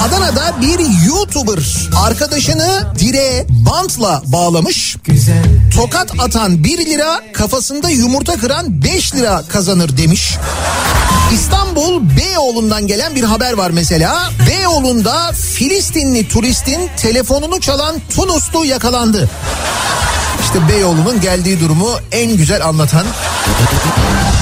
Adana'da bir YouTuber arkadaşını direğe bantla bağlamış. Tokat atan 1 lira kafasında yumurta kıran 5 lira kazanır demiş. İstanbul Beyoğlu'ndan gelen bir haber var mesela. Beyoğlu'nda Filistinli turistin telefonunu çalan Tunuslu yakalandı. İşte Beyoğlu'nun geldiği durumu en güzel anlatan.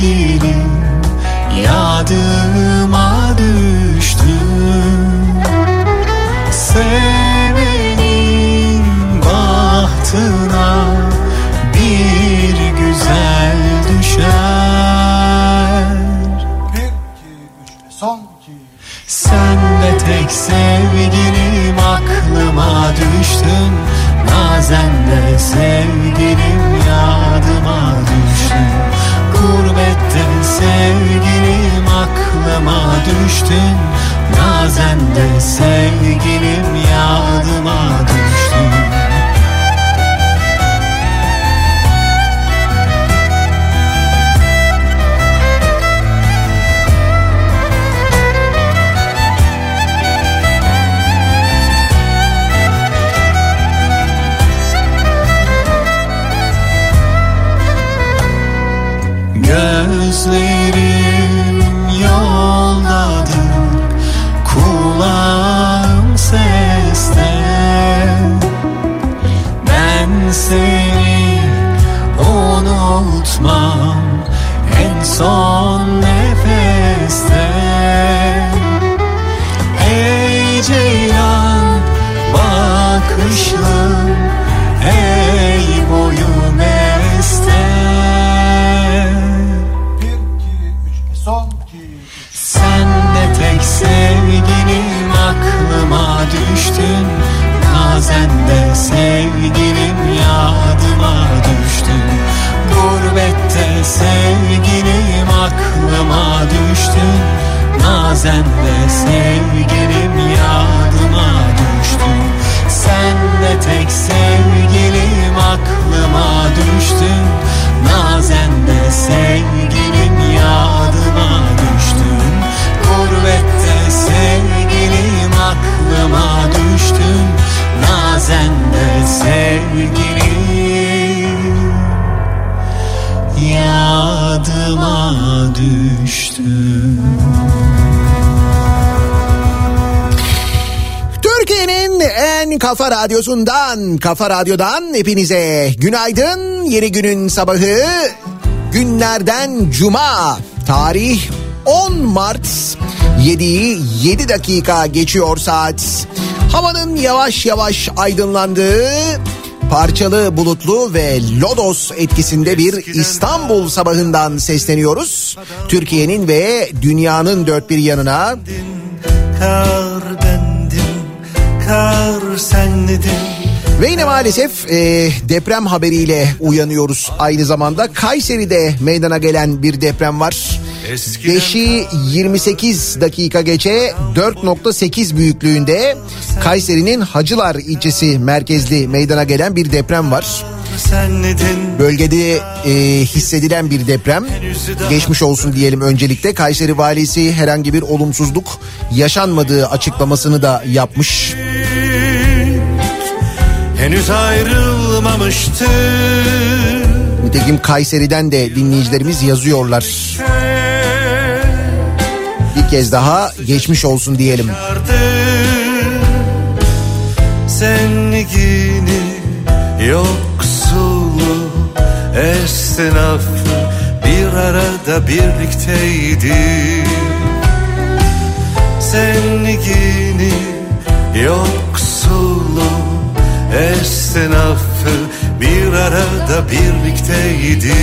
Sevgilim yadıma düştü Sevenin bahtına bir güzel düşer. Sen de tek sevgilim aklıma düştün. Nazen de sevgilim sevgilim aklıma düştün. Nazen de sevgilim yadıma düştün Gözlerim yoldadır Kulağım seste. Ben seni unutmam En son nefeste kafa radyosundan, kafa radyodan hepinize günaydın. Yeni günün sabahı günlerden cuma. Tarih 10 Mart 7'yi 7 dakika geçiyor saat. Havanın yavaş yavaş aydınlandığı parçalı bulutlu ve lodos etkisinde bir İstanbul sabahından sesleniyoruz. Türkiye'nin ve dünyanın dört bir yanına Kar bendim, kar senledin Ve yine maalesef e, deprem haberiyle uyanıyoruz aynı zamanda. Kayseri'de meydana gelen bir deprem var. 5'i 28 dakika geçe 4.8 büyüklüğünde Kayseri'nin Hacılar ilçesi merkezli meydana gelen bir deprem var. Bölgede e, hissedilen bir deprem. Geçmiş olsun diyelim öncelikle. Kayseri valisi herhangi bir olumsuzluk yaşanmadığı açıklamasını da yapmış. Henüz ayrılmamıştı Nitekim Kayseri'den de dinleyicilerimiz yazıyorlar. Bir kez daha geçmiş olsun diyelim. Zengini yoksulu esnafı bir arada birlikteydi Zengini yoksulu esnafı bir arada birlikteydi.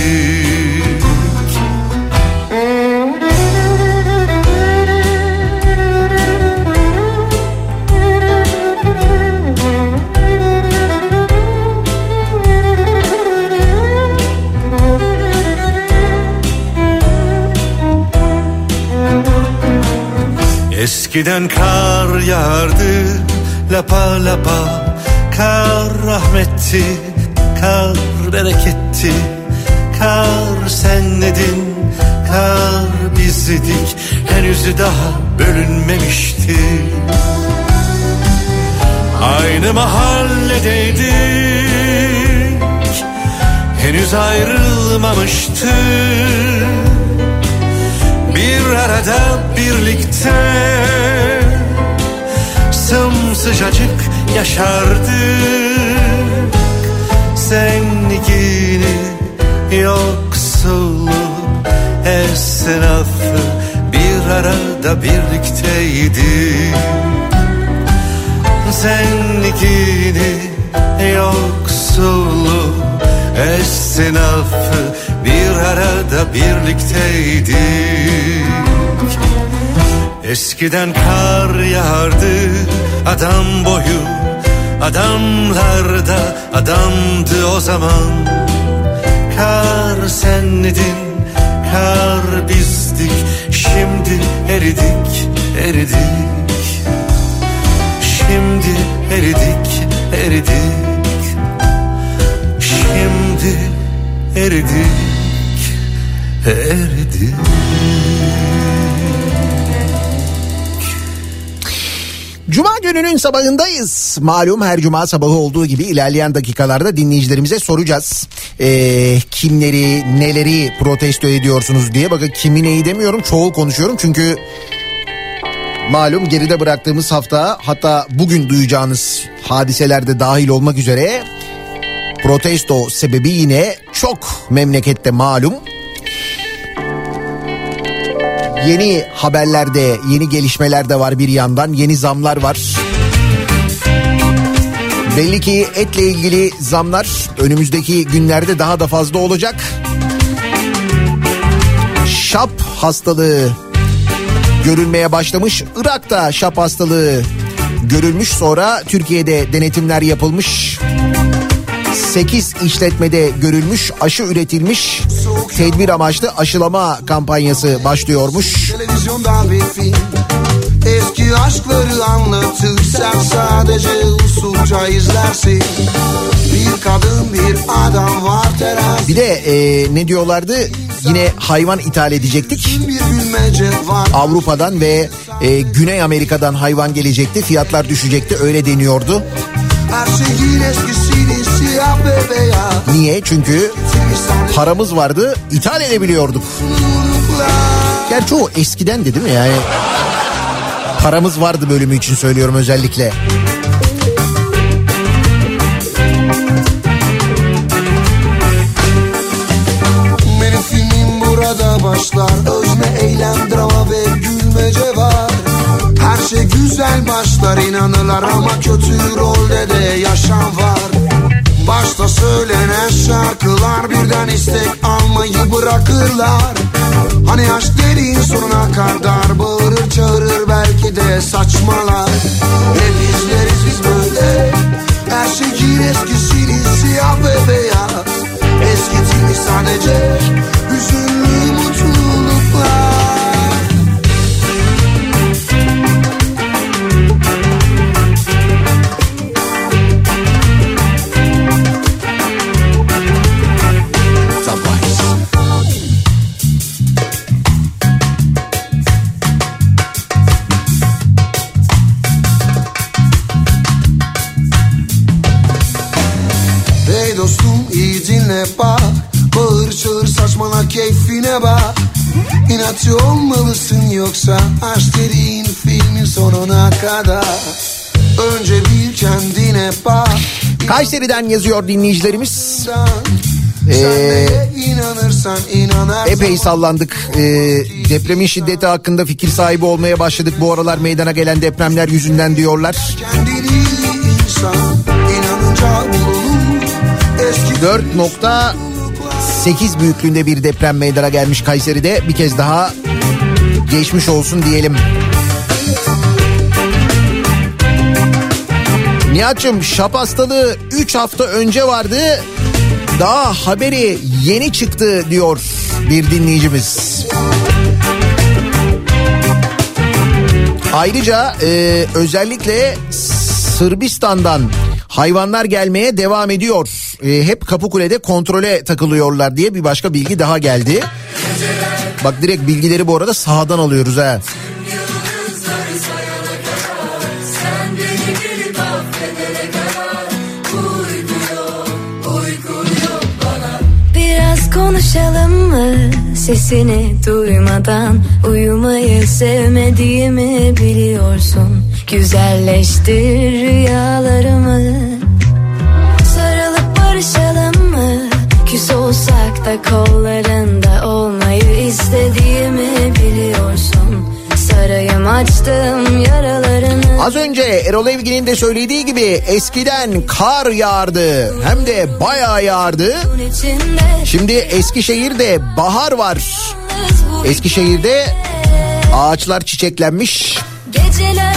Eskiden kar yağardı lapa lapa Kar rahmetti, kar bereketti Kar senledin, kar bizdik Henüz daha bölünmemişti. Aynı mahalledeydik Henüz ayrılmamıştık bir arada birlikte Sımsıcacık yaşardık. Zengini yoksulu esnafı Bir arada birlikteydi. Zengini yoksulu esnafı bir arada birlikteydik Eskiden kar yağardı adam boyu Adamlarda adamdı o zaman. Kar senledin, kar bizdik Şimdi eridik, eridik. Şimdi eridik, eridik. Şimdi eridik, eridik Cuma gününün sabahındayız. Malum her cuma sabahı olduğu gibi ilerleyen dakikalarda dinleyicilerimize soracağız. Ee, kimleri, neleri protesto ediyorsunuz diye. Bakın kimi neyi demiyorum, çoğul konuşuyorum çünkü malum geride bıraktığımız hafta hatta bugün duyacağınız hadiselerde dahil olmak üzere protesto sebebi yine çok memlekette malum. Yeni haberlerde, yeni gelişmeler de var bir yandan. Yeni zamlar var. Belli ki etle ilgili zamlar önümüzdeki günlerde daha da fazla olacak. Şap hastalığı görülmeye başlamış. Irak'ta şap hastalığı görülmüş. Sonra Türkiye'de denetimler yapılmış. 8 işletmede görülmüş, aşı üretilmiş. Tedbir amaçlı aşılama kampanyası başlıyormuş. Televizyondan bir film Eski aşkları anlatır Sen sadece usulca izlersin Bir kadın bir adam var terazi Bir de e, ne diyorlardı? Yine hayvan ithal edecektik. Avrupa'dan ve e, Güney Amerika'dan hayvan gelecekti. Fiyatlar düşecekti. Öyle deniyordu. Her ve beyaz Niye? Çünkü paramız vardı. ithal edebiliyorduk. Gerçi o eskiden de değil mi? Yani paramız vardı bölümü için söylüyorum özellikle. Burada başlar Özne, eylem, drama ve gülmece var Her şey güzel başlar inanırlar Ama kötü rolde de yaşam var Başta söylenen şarkılar Birden istek almayı bırakırlar. Hani aşk derin sonuna kadar Bağırır çağırır belki de saçmalar. Hep izleriz biz böyle? Her şeyin eskisini siyah ve beyaz. Eskitilmiş sadece Hüzünlü mutluluklar İnatçı olmalısın yoksa Aşk dediğin filmin sonuna kadar Önce bir kendine bak Kayseri'den yazıyor dinleyicilerimiz. Ee, Epey sallandık. Ee, depremin şiddeti hakkında fikir sahibi olmaya başladık. Bu aralar meydana gelen depremler yüzünden diyorlar. Kendini insan bulunur Eski 4.8 büyüklüğünde bir deprem meydana gelmiş Kayseri'de. Bir kez daha geçmiş olsun diyelim. Nihat'cığım şap hastalığı 3 hafta önce vardı. Daha haberi yeni çıktı diyor bir dinleyicimiz. Ayrıca e, özellikle Sırbistan'dan hayvanlar gelmeye devam ediyor. E, hep Kapıkule'de kontrole takılıyorlar diye bir başka bilgi daha geldi. Bak direkt bilgileri bu arada sahadan alıyoruz ha. Konuşalım mı sesini duymadan Uyumayı sevmediğimi biliyorsun Güzelleştir rüyalarımı Sarılıp barışalım mı Küs olsak da kollarında olmayı istediğimi biliyorsun Sarayım açtım yaralarını Az önce Erol Evgin'in de söylediği gibi eskiden kar yağardı. Hem de bayağı yağardı. Şimdi Eskişehir'de bahar var. Eskişehir'de ağaçlar çiçeklenmiş. Geceler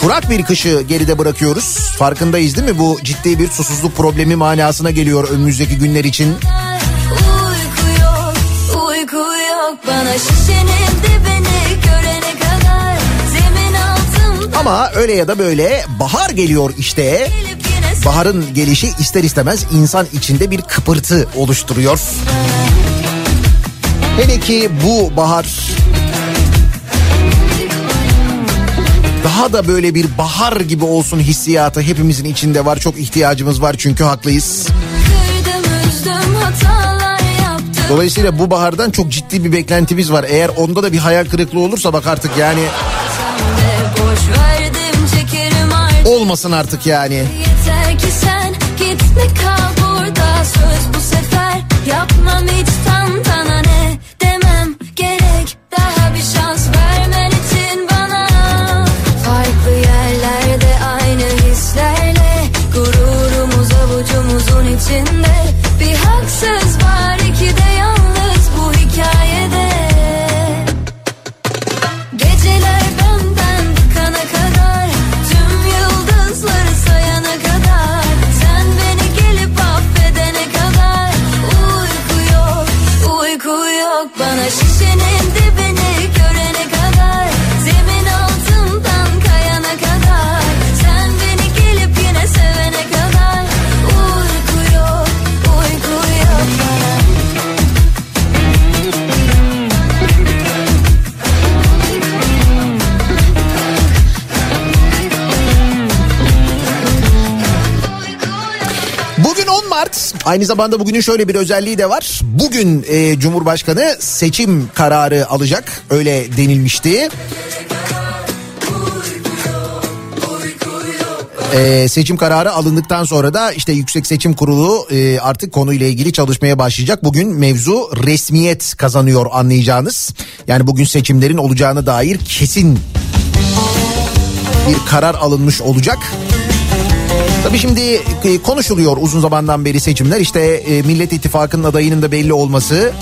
Kurak bir kışı geride bırakıyoruz. Farkındayız değil mi? Bu ciddi bir susuzluk problemi manasına geliyor önümüzdeki günler için. Uyku yok, uyku yok bana şişenin dibini görene kadar zemin altımda Ama öyle ya da böyle bahar geliyor işte. Baharın gelişi ister istemez insan içinde bir kıpırtı oluşturuyor. Hele ki bu bahar daha da böyle bir bahar gibi olsun hissiyatı hepimizin içinde var. Çok ihtiyacımız var çünkü haklıyız. Dolayısıyla bu bahardan çok ciddi bir beklentimiz var. Eğer onda da bir hayal kırıklığı olursa bak artık yani olmasın artık yani. Yeter ki sen gitme kal Aynı zamanda bugünün şöyle bir özelliği de var. Bugün e, Cumhurbaşkanı seçim kararı alacak. Öyle denilmişti. E, seçim kararı alındıktan sonra da işte Yüksek Seçim Kurulu e, artık konuyla ilgili çalışmaya başlayacak. Bugün mevzu resmiyet kazanıyor anlayacağınız. Yani bugün seçimlerin olacağına dair kesin bir karar alınmış olacak. Tabii şimdi e, konuşuluyor uzun zamandan beri seçimler. İşte e, Millet İttifakı'nın adayının da belli olması.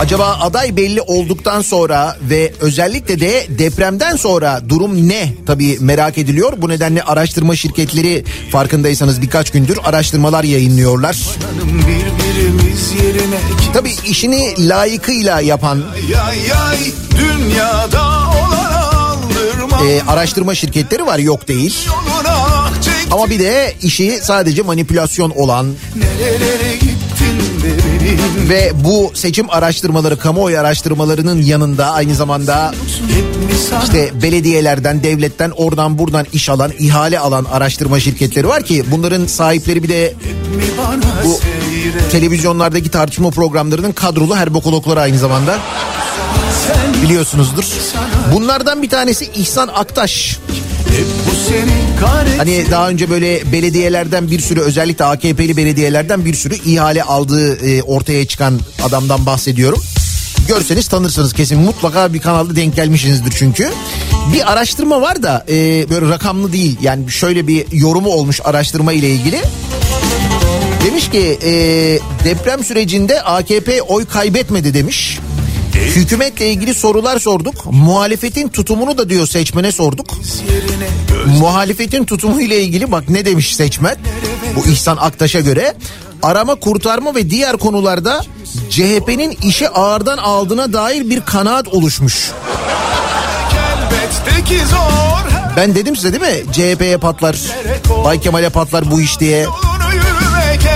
Acaba aday belli olduktan sonra ve özellikle de depremden sonra durum ne? Tabii merak ediliyor. Bu nedenle araştırma şirketleri farkındaysanız birkaç gündür araştırmalar yayınlıyorlar. Tabii işini layıkıyla yapan Yay yay dünyada olan e, araştırma şirketleri var yok değil. Çek Ama bir de işi sadece manipülasyon olan Ve bu seçim araştırmaları, kamuoyu araştırmalarının yanında aynı zamanda işte belediyelerden, devletten oradan buradan iş alan, ihale alan araştırma şirketleri var ki bunların sahipleri bir de bu televizyonlardaki tartışma programlarının kadrolu herbokologları aynı zamanda. Biliyorsunuzdur. Bunlardan bir tanesi İhsan Aktaş. Kahretsin Hani daha önce böyle belediyelerden bir sürü özellikle AKP'li belediyelerden bir sürü ihale aldığı e, ortaya çıkan adamdan bahsediyorum. Görseniz tanırsınız kesin mutlaka bir kanalda denk gelmişsinizdir çünkü. Bir araştırma var da e, böyle rakamlı değil yani şöyle bir yorumu olmuş araştırma ile ilgili. Demiş ki e, deprem sürecinde AKP oy kaybetmedi demiş. Hükümetle ilgili sorular sorduk. Muhalefetin tutumunu da diyor seçmene sorduk. Muhalefetin tutumu ile ilgili bak ne demiş seçmen bu İhsan Aktaş'a göre arama kurtarma ve diğer konularda CHP'nin işi ağırdan aldığına dair bir kanaat oluşmuş. Ben dedim size değil mi CHP'ye patlar Bay Kemal'e patlar bu iş diye.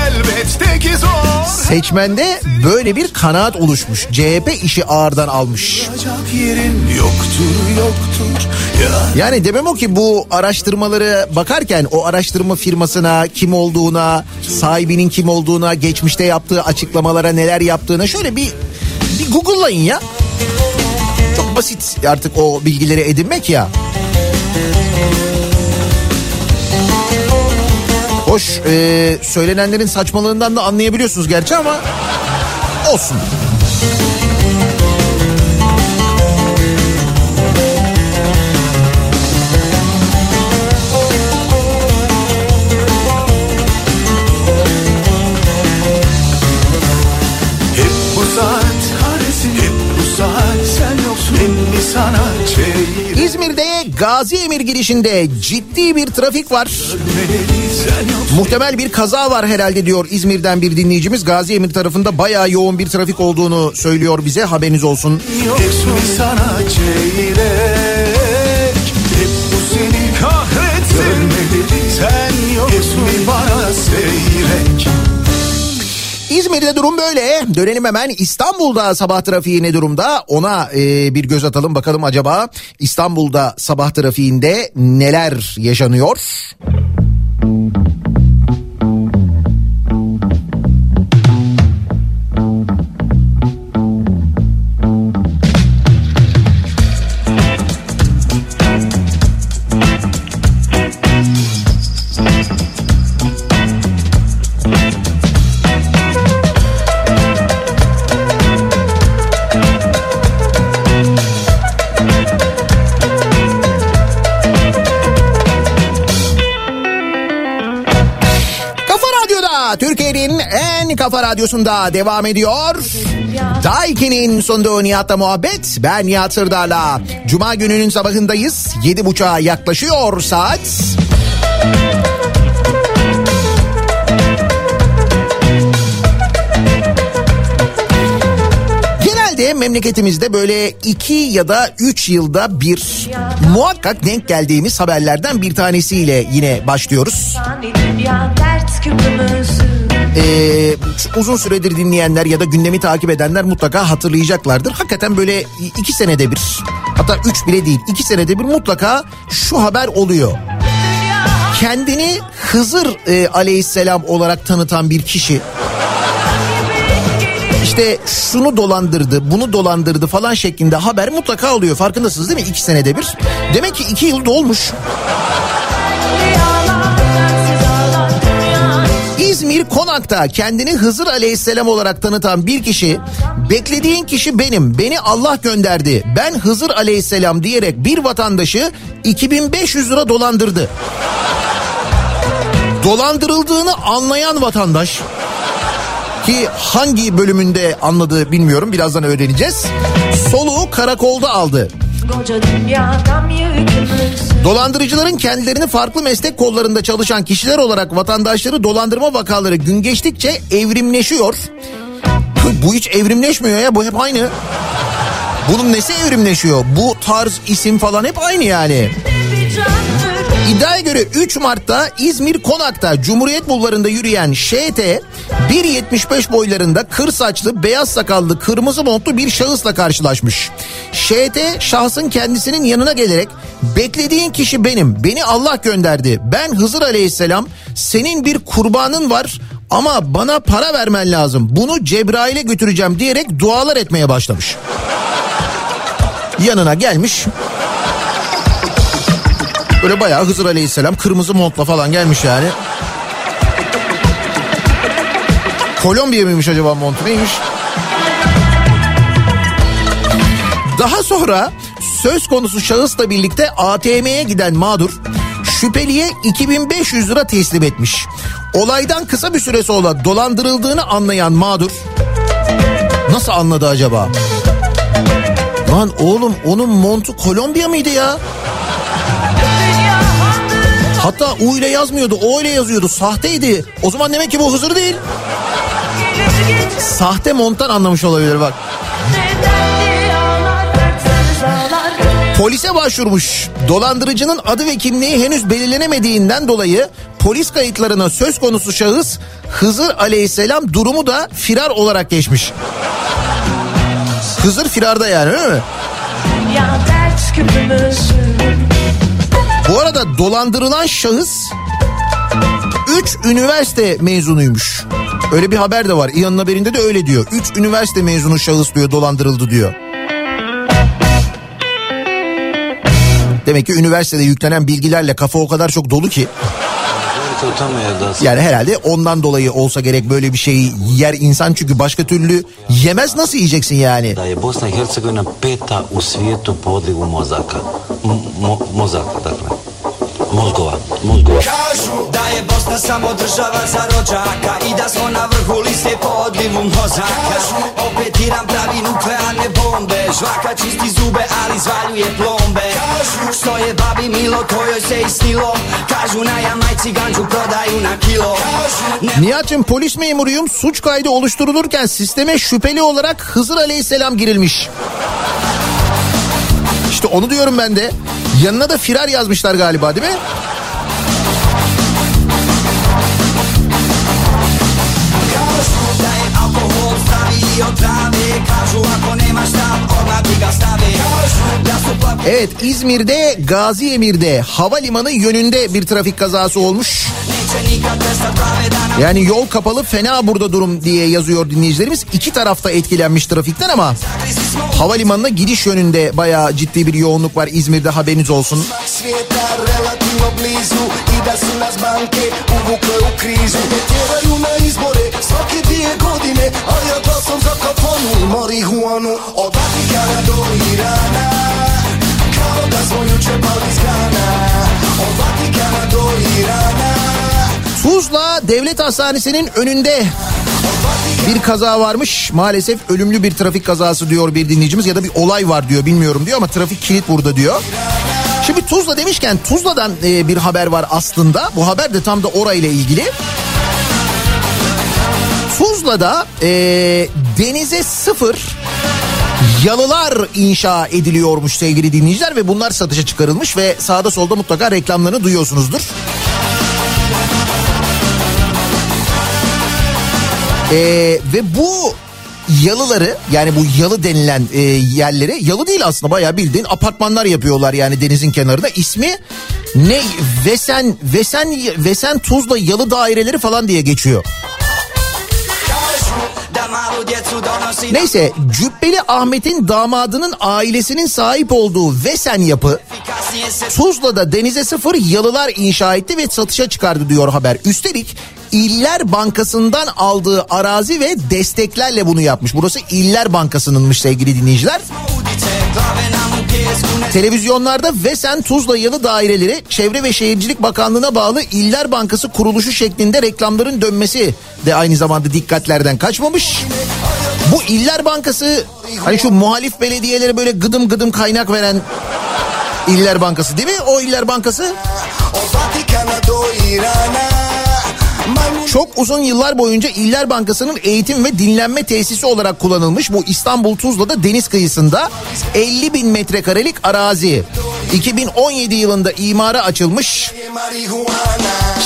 Elbette ki zor Seçmende böyle bir kanaat oluşmuş. CHP işi ağırdan almış. Yoktur yoktur ya Yani demem o ki bu araştırmaları bakarken o araştırma firmasına kim olduğuna, sahibinin kim olduğuna, geçmişte yaptığı açıklamalara neler yaptığına şöyle bir bir Google'layın ya. Çok basit artık o bilgileri edinmek ya. Hoş e, söylenenlerin saçmalığından da anlayabiliyorsunuz gerçi ama olsun. Gazi Emir girişinde ciddi bir trafik var. Muhtemel bir kaza var herhalde diyor İzmir'den bir dinleyicimiz. Gazi Emir tarafında bayağı yoğun bir trafik olduğunu söylüyor bize haberiniz olsun. Görmeleri sen yoksun bana seyrek İzmir'de durum böyle. Dönelim hemen İstanbul'da sabah trafiği ne durumda? Ona e, bir göz atalım bakalım acaba İstanbul'da sabah trafiğinde neler yaşanıyor? Kafa radyosunda devam ediyor. Daiki'nin sonunda Nihat'la muhabbet. Ben Nihat Sırdar'la. Cuma gününün sabahındayız. Yedi buçuğa yaklaşıyor saat. Genelde memleketimizde böyle iki ya da üç yılda bir muhakkak denk geldiğimiz haberlerden bir tanesiyle yine başlıyoruz. Dünya dert küpümüzü Ee, uzun süredir dinleyenler ya da gündemi takip edenler mutlaka hatırlayacaklardır. Hakikaten böyle iki senede bir hatta üç bile değil iki senede bir mutlaka şu haber oluyor. Kendini Hızır e, aleyhisselam olarak tanıtan bir kişi işte şunu dolandırdı, bunu dolandırdı falan şeklinde haber mutlaka oluyor. Farkındasınız değil mi? İki senede bir. Demek ki iki yıl dolmuş. İzmir Konak'ta kendini Hızır Aleyhisselam olarak tanıtan bir kişi beklediğin kişi benim beni Allah gönderdi ben Hızır Aleyhisselam diyerek bir vatandaşı 2500 lira dolandırdı. Dolandırıldığını anlayan vatandaş ki hangi bölümünde anladığı bilmiyorum birazdan öğreneceğiz. Soluğu karakolda aldı. Dolandırıcıların kendilerini farklı meslek kollarında çalışan kişiler olarak vatandaşları dolandırma vakaları gün geçtikçe evrimleşiyor. Bu hiç evrimleşmiyor ya bu hep aynı. Bunun nesi evrimleşiyor? Bu tarz isim falan hep aynı yani. İddiaya göre 3 Mart'ta İzmir Konak'ta Cumhuriyet Bulvarı'nda yürüyen ŞT 1.75 boylarında kır saçlı, beyaz sakallı, kırmızı montlu bir şahısla karşılaşmış. ŞT şahsın kendisinin yanına gelerek beklediğin kişi benim, beni Allah gönderdi. Ben Hızır Aleyhisselam, senin bir kurbanın var ama bana para vermen lazım. Bunu Cebrail'e götüreceğim diyerek dualar etmeye başlamış. Yanına gelmiş. Böyle bayağı Hızır Aleyhisselam kırmızı montla falan gelmiş yani. Kolombiya mıymış acaba montu neymiş? Daha sonra söz konusu şahısla birlikte ATM'ye giden mağdur şüpheliye 2500 lira teslim etmiş. Olaydan kısa bir süre sonra dolandırıldığını anlayan mağdur nasıl anladı acaba? Lan oğlum onun montu Kolombiya mıydı ya? Hatta U ile yazmıyordu O ile yazıyordu sahteydi. O zaman demek ki bu Hızır değil. Sahte monttan anlamış olabilir bak. Polise başvurmuş. Dolandırıcının adı ve kimliği henüz belirlenemediğinden dolayı polis kayıtlarına söz konusu şahıs Hızır aleyhisselam durumu da firar olarak geçmiş. Hızır firarda yani öyle mi? Bu arada dolandırılan şahıs 3 üniversite mezunuymuş. Öyle bir haber de var. İyanın haberinde de öyle diyor. 3 üniversite mezunu şahıs diyor dolandırıldı diyor. Demek ki üniversitede yüklenen bilgilerle kafa o kadar çok dolu ki. Yani herhalde ondan dolayı olsa gerek böyle bir şeyi yer insan çünkü başka türlü yemez nasıl yiyeceksin yani? Da je Bosna i Hercegovina peta u svijetu po odlivu mozaka. Mo- mozaka, dakle. Mozgova, mozgova. Kažu da je Bosna samo država za rođaka I da smo na vrhu liste po odlivu mozaka. Opet Iran pravi nuklearne bombe. Žvaka čisti zube ali zvaljuje plombe. Što je babi milo to joj se isnilo Kažu na Jamajci ganđu prodaju na kilo. Nihat'cığım polis memuruyum suç kaydı oluşturulurken sisteme şüpheli olarak Hızır Aleyhisselam girilmiş. İşte onu diyorum ben de. Yanına da firar yazmışlar galiba değil mi? Kažu da Evet İzmir'de Gazi Emir'de havalimanı yönünde bir trafik kazası olmuş. Yani yol kapalı fena burada durum diye yazıyor dinleyicilerimiz. İki tarafta etkilenmiş trafikten ama havalimanına gidiş yönünde bayağı ciddi bir yoğunluk var İzmir'de haberiniz olsun. Relativno blizu i da su nas banke uvukle u krizu Ne tjeraju na izbore svake dvije godine A ja glasam za kafanu i marihuanu Od Vatikana do Irana Kao da smo juče pali s grana Od Vatikana do Irana Tuzla Devlet Hastanesi'nin önünde bir kaza varmış. Maalesef ölümlü bir trafik kazası diyor bir dinleyicimiz ya da bir olay var diyor bilmiyorum diyor ama trafik kilit burada diyor. Şimdi Tuzla demişken Tuzla'dan e, bir haber var aslında. Bu haber de tam da orayla ilgili. Tuzla'da e, denize sıfır yalılar inşa ediliyormuş sevgili dinleyiciler ve bunlar satışa çıkarılmış ve sağda solda mutlaka reklamlarını duyuyorsunuzdur. Ee, ve bu yalıları yani bu yalı denilen e, yerlere yalı değil aslında bayağı bildiğin apartmanlar yapıyorlar yani denizin kenarında. İsmi ne Vesen Vesen Vesen Tuzla Yalı Daireleri falan diye geçiyor. Neyse Cübbeli Ahmet'in damadının ailesinin sahip olduğu Vesen yapı Tuzla'da denize sıfır yalılar inşa etti ve satışa çıkardı diyor haber. Üstelik İller Bankası'ndan aldığı arazi ve desteklerle bunu yapmış. Burası İller Bankası'nınmış sevgili dinleyiciler. Televizyonlarda Vesen Tuzla Yalı daireleri Çevre ve Şehircilik Bakanlığı'na bağlı İller Bankası kuruluşu şeklinde reklamların dönmesi de aynı zamanda dikkatlerden kaçmamış. Bu İller Bankası hani şu muhalif belediyelere böyle gıdım gıdım kaynak veren İller Bankası değil mi? O İller Bankası Majmun Çok uzun yıllar boyunca İller Bankası'nın eğitim ve dinlenme tesisi olarak kullanılmış bu İstanbul Tuzla'da deniz kıyısında 50 bin metrekarelik arazi. 2017 yılında imara açılmış.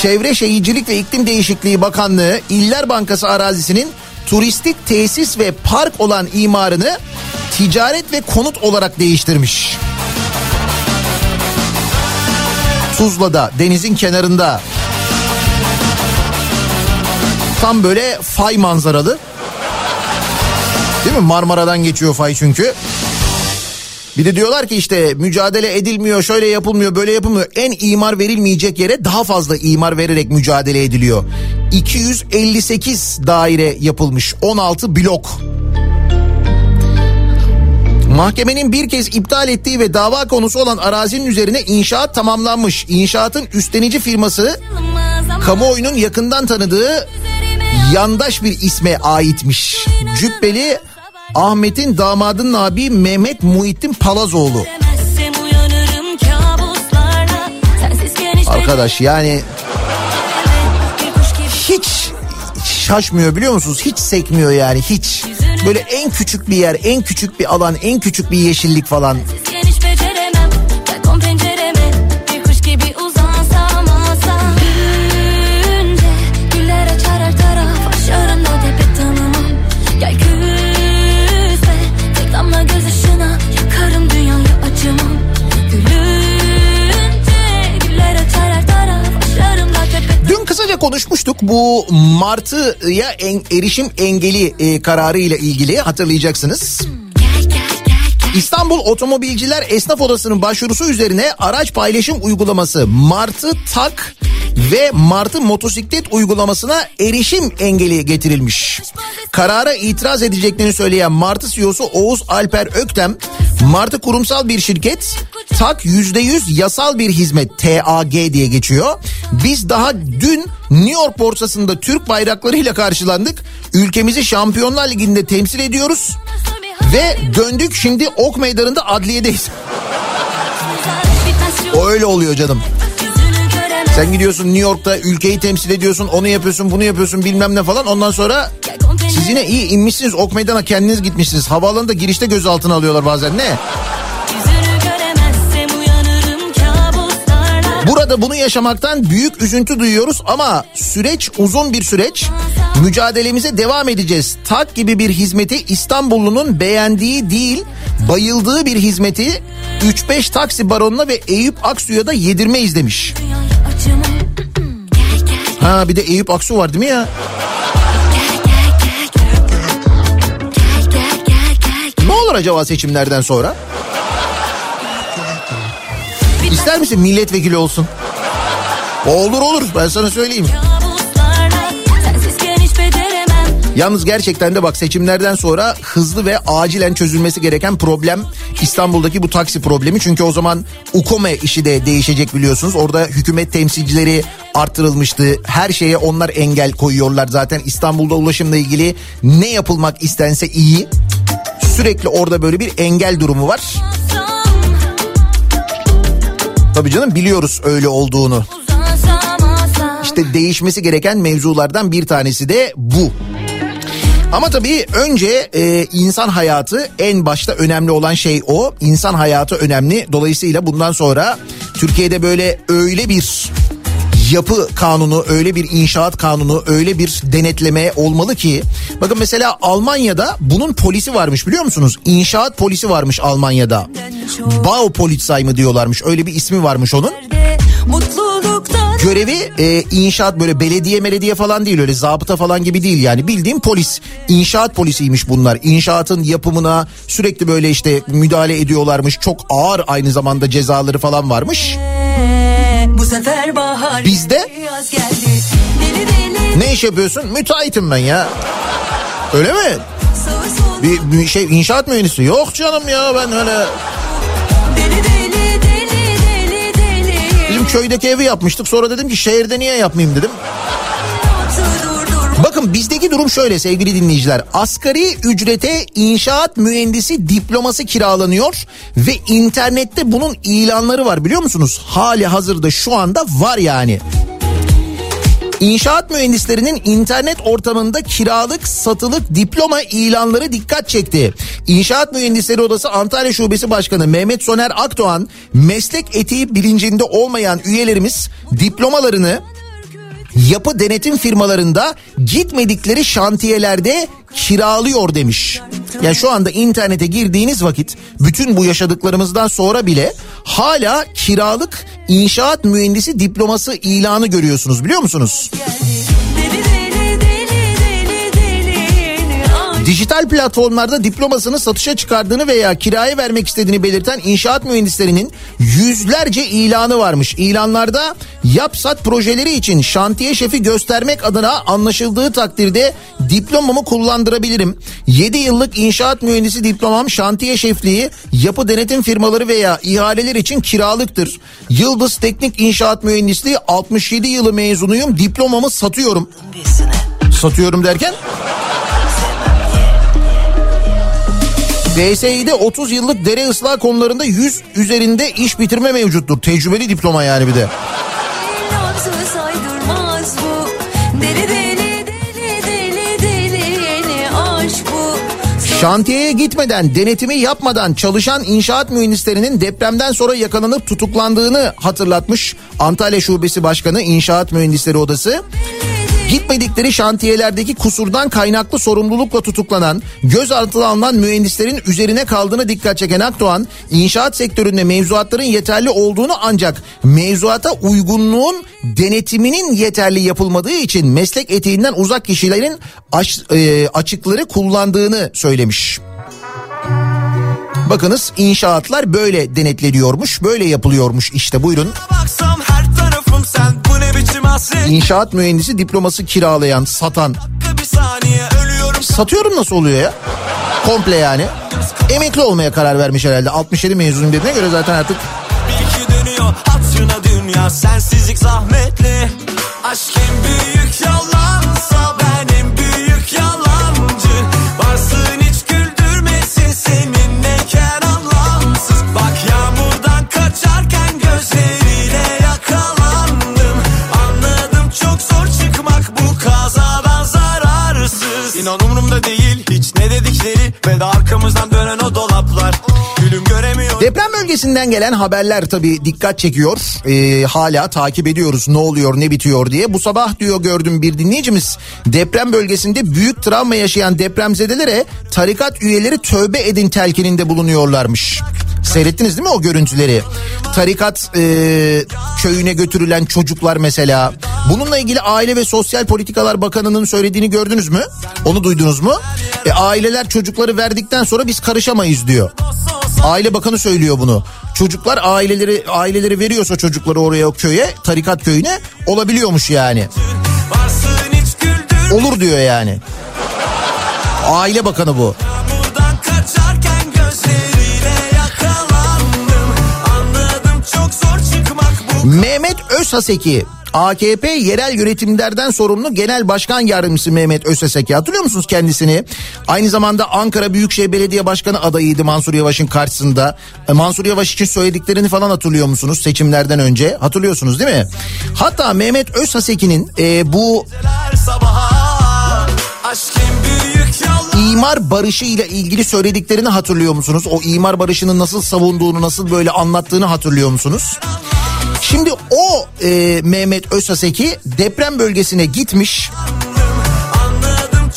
Çevre Şehircilik ve İklim Değişikliği Bakanlığı İller Bankası arazisinin turistik tesis ve park olan imarını ticaret ve konut olarak değiştirmiş. Tuzla'da denizin kenarında tam böyle fay manzaralı. Değil mi? Marmara'dan geçiyor fay çünkü. Bir de diyorlar ki işte mücadele edilmiyor, şöyle yapılmıyor, böyle yapılmıyor. En imar verilmeyecek yere daha fazla imar vererek mücadele ediliyor. 258 daire yapılmış, 16 blok. Mahkemenin bir kez iptal ettiği ve dava konusu olan arazinin üzerine inşaat tamamlanmış. İnşaatın üstlenici firması kamuoyunun yakından tanıdığı yandaş bir isme aitmiş. Cübbeli Ahmet'in damadının abi Mehmet Muhittin Palazoğlu. Arkadaş yani hiç şaşmıyor biliyor musunuz? Hiç sekmiyor yani hiç. Böyle en küçük bir yer, en küçük bir alan, en küçük bir yeşillik falan. Konuşmuştuk bu martıya en, erişim engeli e, kararı ile ilgili hatırlayacaksınız. İstanbul Otomobilciler Esnaf Odası'nın başvurusu üzerine araç paylaşım uygulaması Martı Tak ve Martı Motosiklet uygulamasına erişim engeli getirilmiş. Karara itiraz edeceklerini söyleyen Martı CEO'su Oğuz Alper Öktem, Martı kurumsal bir şirket, Tak %100 yasal bir hizmet TAG diye geçiyor. Biz daha dün New York borsasında Türk bayraklarıyla karşılandık. Ülkemizi Şampiyonlar Ligi'nde temsil ediyoruz. Ve döndük şimdi Ok Meydanı'nda adliyedeyiz. Öyle oluyor canım. Sen gidiyorsun New York'ta ülkeyi temsil ediyorsun onu yapıyorsun bunu yapıyorsun bilmem ne falan. Ondan sonra siz yine iyi inmişsiniz Ok Meydan'a kendiniz gitmişsiniz. Havaalanında girişte gözaltına alıyorlar bazen ne? Burada bunu yaşamaktan büyük üzüntü duyuyoruz ama süreç uzun bir süreç. Mücadelemize devam edeceğiz. Tak gibi bir hizmeti İstanbullunun beğendiği değil, bayıldığı bir hizmeti 3-5 taksi baronuna ve Eyüp Aksu'ya da yedirmeyiz demiş. Ha bir de Eyüp Aksu var değil mi ya? Ne olur acaba seçimlerden sonra? İster misin milletvekili olsun? Olur olur ben sana söyleyeyim. Yalnız gerçekten de bak seçimlerden sonra hızlı ve acilen çözülmesi gereken problem İstanbul'daki bu taksi problemi. Çünkü o zaman UKOME işi de değişecek biliyorsunuz. Orada hükümet temsilcileri arttırılmıştı. Her şeye onlar engel koyuyorlar zaten. İstanbul'da ulaşımla ilgili ne yapılmak istense iyi. Sürekli orada böyle bir engel durumu var. Tabii canım biliyoruz öyle olduğunu. İşte değişmesi gereken mevzulardan bir tanesi de bu. Ama tabii önce e, insan hayatı en başta önemli olan şey o. İnsan hayatı önemli. Dolayısıyla bundan sonra Türkiye'de böyle öyle bir yapı kanunu, öyle bir inşaat kanunu, öyle bir denetleme olmalı ki. Bakın mesela Almanya'da bunun polisi varmış biliyor musunuz? İnşaat polisi varmış Almanya'da. Baupolizei mı diyorlarmış öyle bir ismi varmış onun. Mutluluktan Görevi e, inşaat böyle belediye belediye falan değil öyle zabıta falan gibi değil yani bildiğim polis inşaat polisiymiş bunlar inşaatın yapımına sürekli böyle işte müdahale ediyorlarmış çok ağır aynı zamanda cezaları falan varmış. Bu sefer bahar Bizde? Ne iş yapıyorsun? Müteahhitim ben ya. Öyle mi? Bir, bir şey inşaat mühendisi. Yok canım ya ben öyle köydeki evi yapmıştık. Sonra dedim ki şehirde niye yapmayayım dedim. Bakın bizdeki durum şöyle sevgili dinleyiciler. Asgari ücrete inşaat mühendisi diploması kiralanıyor ve internette bunun ilanları var biliyor musunuz? Hali hazırda şu anda var yani. İnşaat mühendislerinin internet ortamında kiralık satılık diploma ilanları dikkat çekti. İnşaat Mühendisleri Odası Antalya Şubesi Başkanı Mehmet Soner Akdoğan meslek etiği bilincinde olmayan üyelerimiz diplomalarını yapı denetim firmalarında gitmedikleri şantiyelerde kiralıyor demiş. Yani şu anda internete girdiğiniz vakit bütün bu yaşadıklarımızdan sonra bile hala kiralık inşaat mühendisi diploması ilanı görüyorsunuz biliyor musunuz? Deli Dijital platformlarda diplomasını satışa çıkardığını veya kiraya vermek istediğini belirten inşaat mühendislerinin yüzlerce ilanı varmış. İlanlarda yapsat projeleri için şantiye şefi göstermek adına anlaşıldığı takdirde diplomamı kullandırabilirim. 7 yıllık inşaat mühendisi diplomam şantiye şefliği yapı denetim firmaları veya ihaleler için kiralıktır. Yıldız Teknik İnşaat Mühendisliği 67 yılı mezunuyum diplomamı satıyorum. Satıyorum derken? DSİ'de 30 yıllık dere ıslah konularında 100 üzerinde iş bitirme mevcuttur. Tecrübeli diploma yani bir de. Deli deli deli deli deli Şantiyeye gitmeden, denetimi yapmadan çalışan inşaat mühendislerinin depremden sonra yakalanıp tutuklandığını hatırlatmış Antalya Şubesi Başkanı İnşaat Mühendisleri Odası. Gitmedikleri şantiyelerdeki kusurdan kaynaklı sorumlulukla tutuklanan, gözaltına alınan mühendislerin üzerine kaldığını dikkat çeken Akdoğan, inşaat sektöründe mevzuatların yeterli olduğunu ancak mevzuata uygunluğun denetiminin yeterli yapılmadığı için meslek etiğinden uzak kişilerin aş- e, açıkları kullandığını söylemiş. Bakınız inşaatlar böyle denetleniyormuş, böyle yapılıyormuş işte buyurun. Baksam her tarafım sen bu ne biçim İnşaat mühendisi diploması kiralayan, satan. Satıyorum nasıl oluyor ya? Komple yani. Emekli olmaya karar vermiş herhalde. 67 mezunum dediğine göre zaten artık Bir iki dönüyor hatırına dünya sensizlik zahmetli Aşk en büyük umurumda değil. Hiç ne dedikleri? Ve de arkamızdan dönen o dolaplar. Gülüm göremiyor Deprem bölgesinden gelen haberler tabii dikkat çekiyor. Ee, hala takip ediyoruz ne oluyor ne bitiyor diye. Bu sabah diyor gördüm bir dinleyicimiz deprem bölgesinde büyük travma yaşayan depremzedelere tarikat üyeleri tövbe edin telkininde bulunuyorlarmış. Seyrettiniz değil mi o görüntüleri? Tarikat e, köyüne götürülen çocuklar mesela. Bununla ilgili Aile ve Sosyal Politikalar Bakanı'nın söylediğini gördünüz mü? Onu duydunuz mu? E, aileler çocukları verdikten sonra biz karışamayız diyor. Aile Bakanı söylüyor bunu. Çocuklar aileleri aileleri veriyorsa çocukları oraya o köye, tarikat köyüne olabiliyormuş yani. Olur diyor yani. Aile Bakanı bu. Mehmet Özhaseki AKP yerel yönetimlerden sorumlu Genel Başkan Yardımcısı Mehmet Özhaseki hatırlıyor musunuz kendisini? Aynı zamanda Ankara Büyükşehir Belediye Başkanı adayıydı Mansur Yavaş'ın karşısında. E, Mansur Yavaş için söylediklerini falan hatırlıyor musunuz seçimlerden önce? Hatırlıyorsunuz değil mi? Hatta Mehmet Özhaseki'nin e, bu imar barışı ile ilgili söylediklerini hatırlıyor musunuz? O imar barışını nasıl savunduğunu, nasıl böyle anlattığını hatırlıyor musunuz? Şimdi o e, Mehmet Özhaseki deprem bölgesine gitmiş Anladım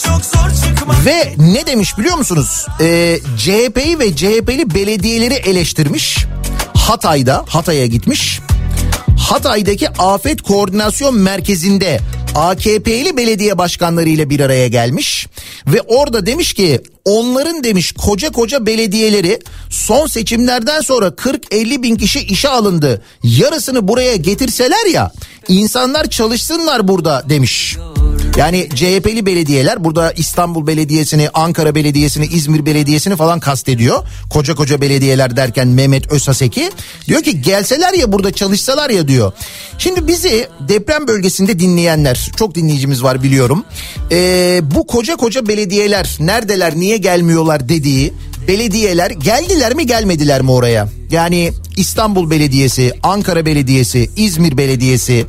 ve ne demiş biliyor musunuz? E, CHP'yi ve CHP'li belediyeleri eleştirmiş. Hatay'da, Hatay'a gitmiş. Hatay'daki Afet Koordinasyon Merkezi'nde AKP'li belediye başkanları ile bir araya gelmiş ve orada demiş ki onların demiş koca koca belediyeleri son seçimlerden sonra 40-50 bin kişi işe alındı. Yarısını buraya getirseler ya insanlar çalışsınlar burada demiş. Yani CHP'li belediyeler burada İstanbul Belediyesi'ni, Ankara Belediyesi'ni, İzmir Belediyesi'ni falan kastediyor. Koca koca belediyeler derken Mehmet Özhaseki diyor ki gelseler ya burada çalışsalar ya diyor. Şimdi bizi deprem bölgesinde dinleyenler çok dinleyicimiz var biliyorum. Ee, bu koca koca belediyeler neredeler niye gelmiyorlar dediği belediyeler geldiler mi gelmediler mi oraya? Yani İstanbul Belediyesi, Ankara Belediyesi, İzmir Belediyesi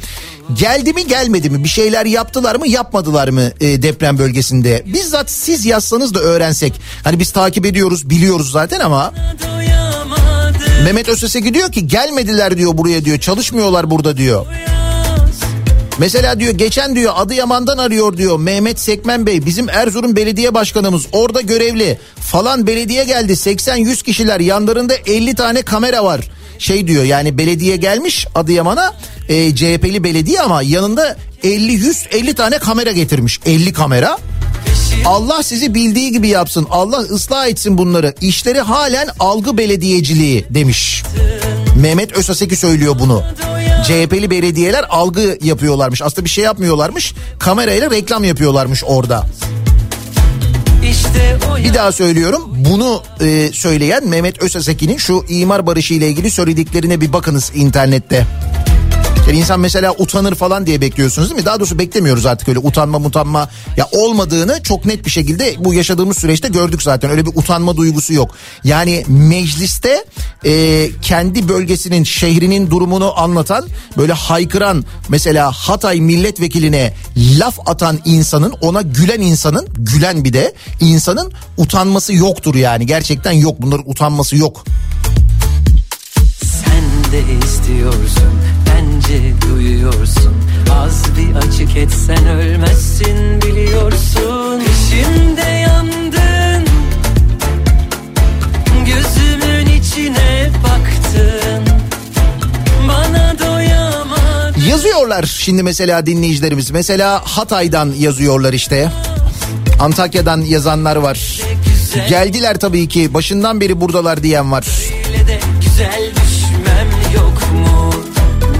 geldi mi gelmedi mi bir şeyler yaptılar mı yapmadılar mı e, deprem bölgesinde? Bizzat siz yazsanız da öğrensek. Hani biz takip ediyoruz biliyoruz zaten ama Mehmet Özeseki diyor ki gelmediler diyor buraya diyor çalışmıyorlar burada diyor. Mesela diyor geçen diyor Adıyaman'dan arıyor diyor Mehmet Sekmen Bey bizim Erzurum belediye başkanımız orada görevli falan belediye geldi 80-100 kişiler yanlarında 50 tane kamera var. Şey diyor yani belediye gelmiş Adıyaman'a e, CHP'li belediye ama yanında 50-150 tane kamera getirmiş 50 kamera. Allah sizi bildiği gibi yapsın. Allah ıslah etsin bunları. İşleri halen algı belediyeciliği demiş. Mehmet Özaseki söylüyor bunu. CHP'li belediyeler algı yapıyorlarmış. Aslında bir şey yapmıyorlarmış. Kamerayla reklam yapıyorlarmış orada. Bir daha söylüyorum bunu e, söyleyen Mehmet Özaseki'nin şu imar barışı ile ilgili söylediklerine bir bakınız internette. Yani insan mesela utanır falan diye bekliyorsunuz değil mi? Daha doğrusu beklemiyoruz artık öyle utanma mutanma ya olmadığını çok net bir şekilde bu yaşadığımız süreçte gördük zaten. Öyle bir utanma duygusu yok. Yani mecliste e, kendi bölgesinin şehrinin durumunu anlatan böyle haykıran mesela Hatay milletvekiline laf atan insanın ona gülen insanın gülen bir de insanın utanması yoktur yani gerçekten yok bunların utanması yok. Sen de istiyorsun duyuyorsun Az bir açık etsen ölmezsin biliyorsun Şimdi yandın Gözümün içine baktın Bana doyamadın Yazıyorlar şimdi mesela dinleyicilerimiz. Mesela Hatay'dan yazıyorlar işte. Antakya'dan yazanlar var. Geldiler tabii ki başından beri buradalar diyen var. Güzel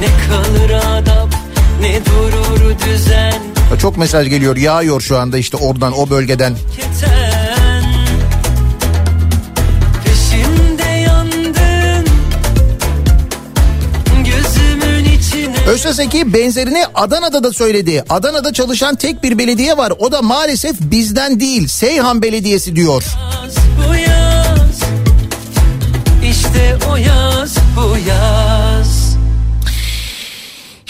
Ne kalır adap ne durur düzen Çok mesaj geliyor yağıyor şu anda işte oradan o bölgeden. keten yandın Gözümün içine Özseseki benzerini Adana'da da söyledi. Adana'da çalışan tek bir belediye var. O da maalesef bizden değil. Seyhan Belediyesi diyor. yaz bu yaz İşte o yaz bu yaz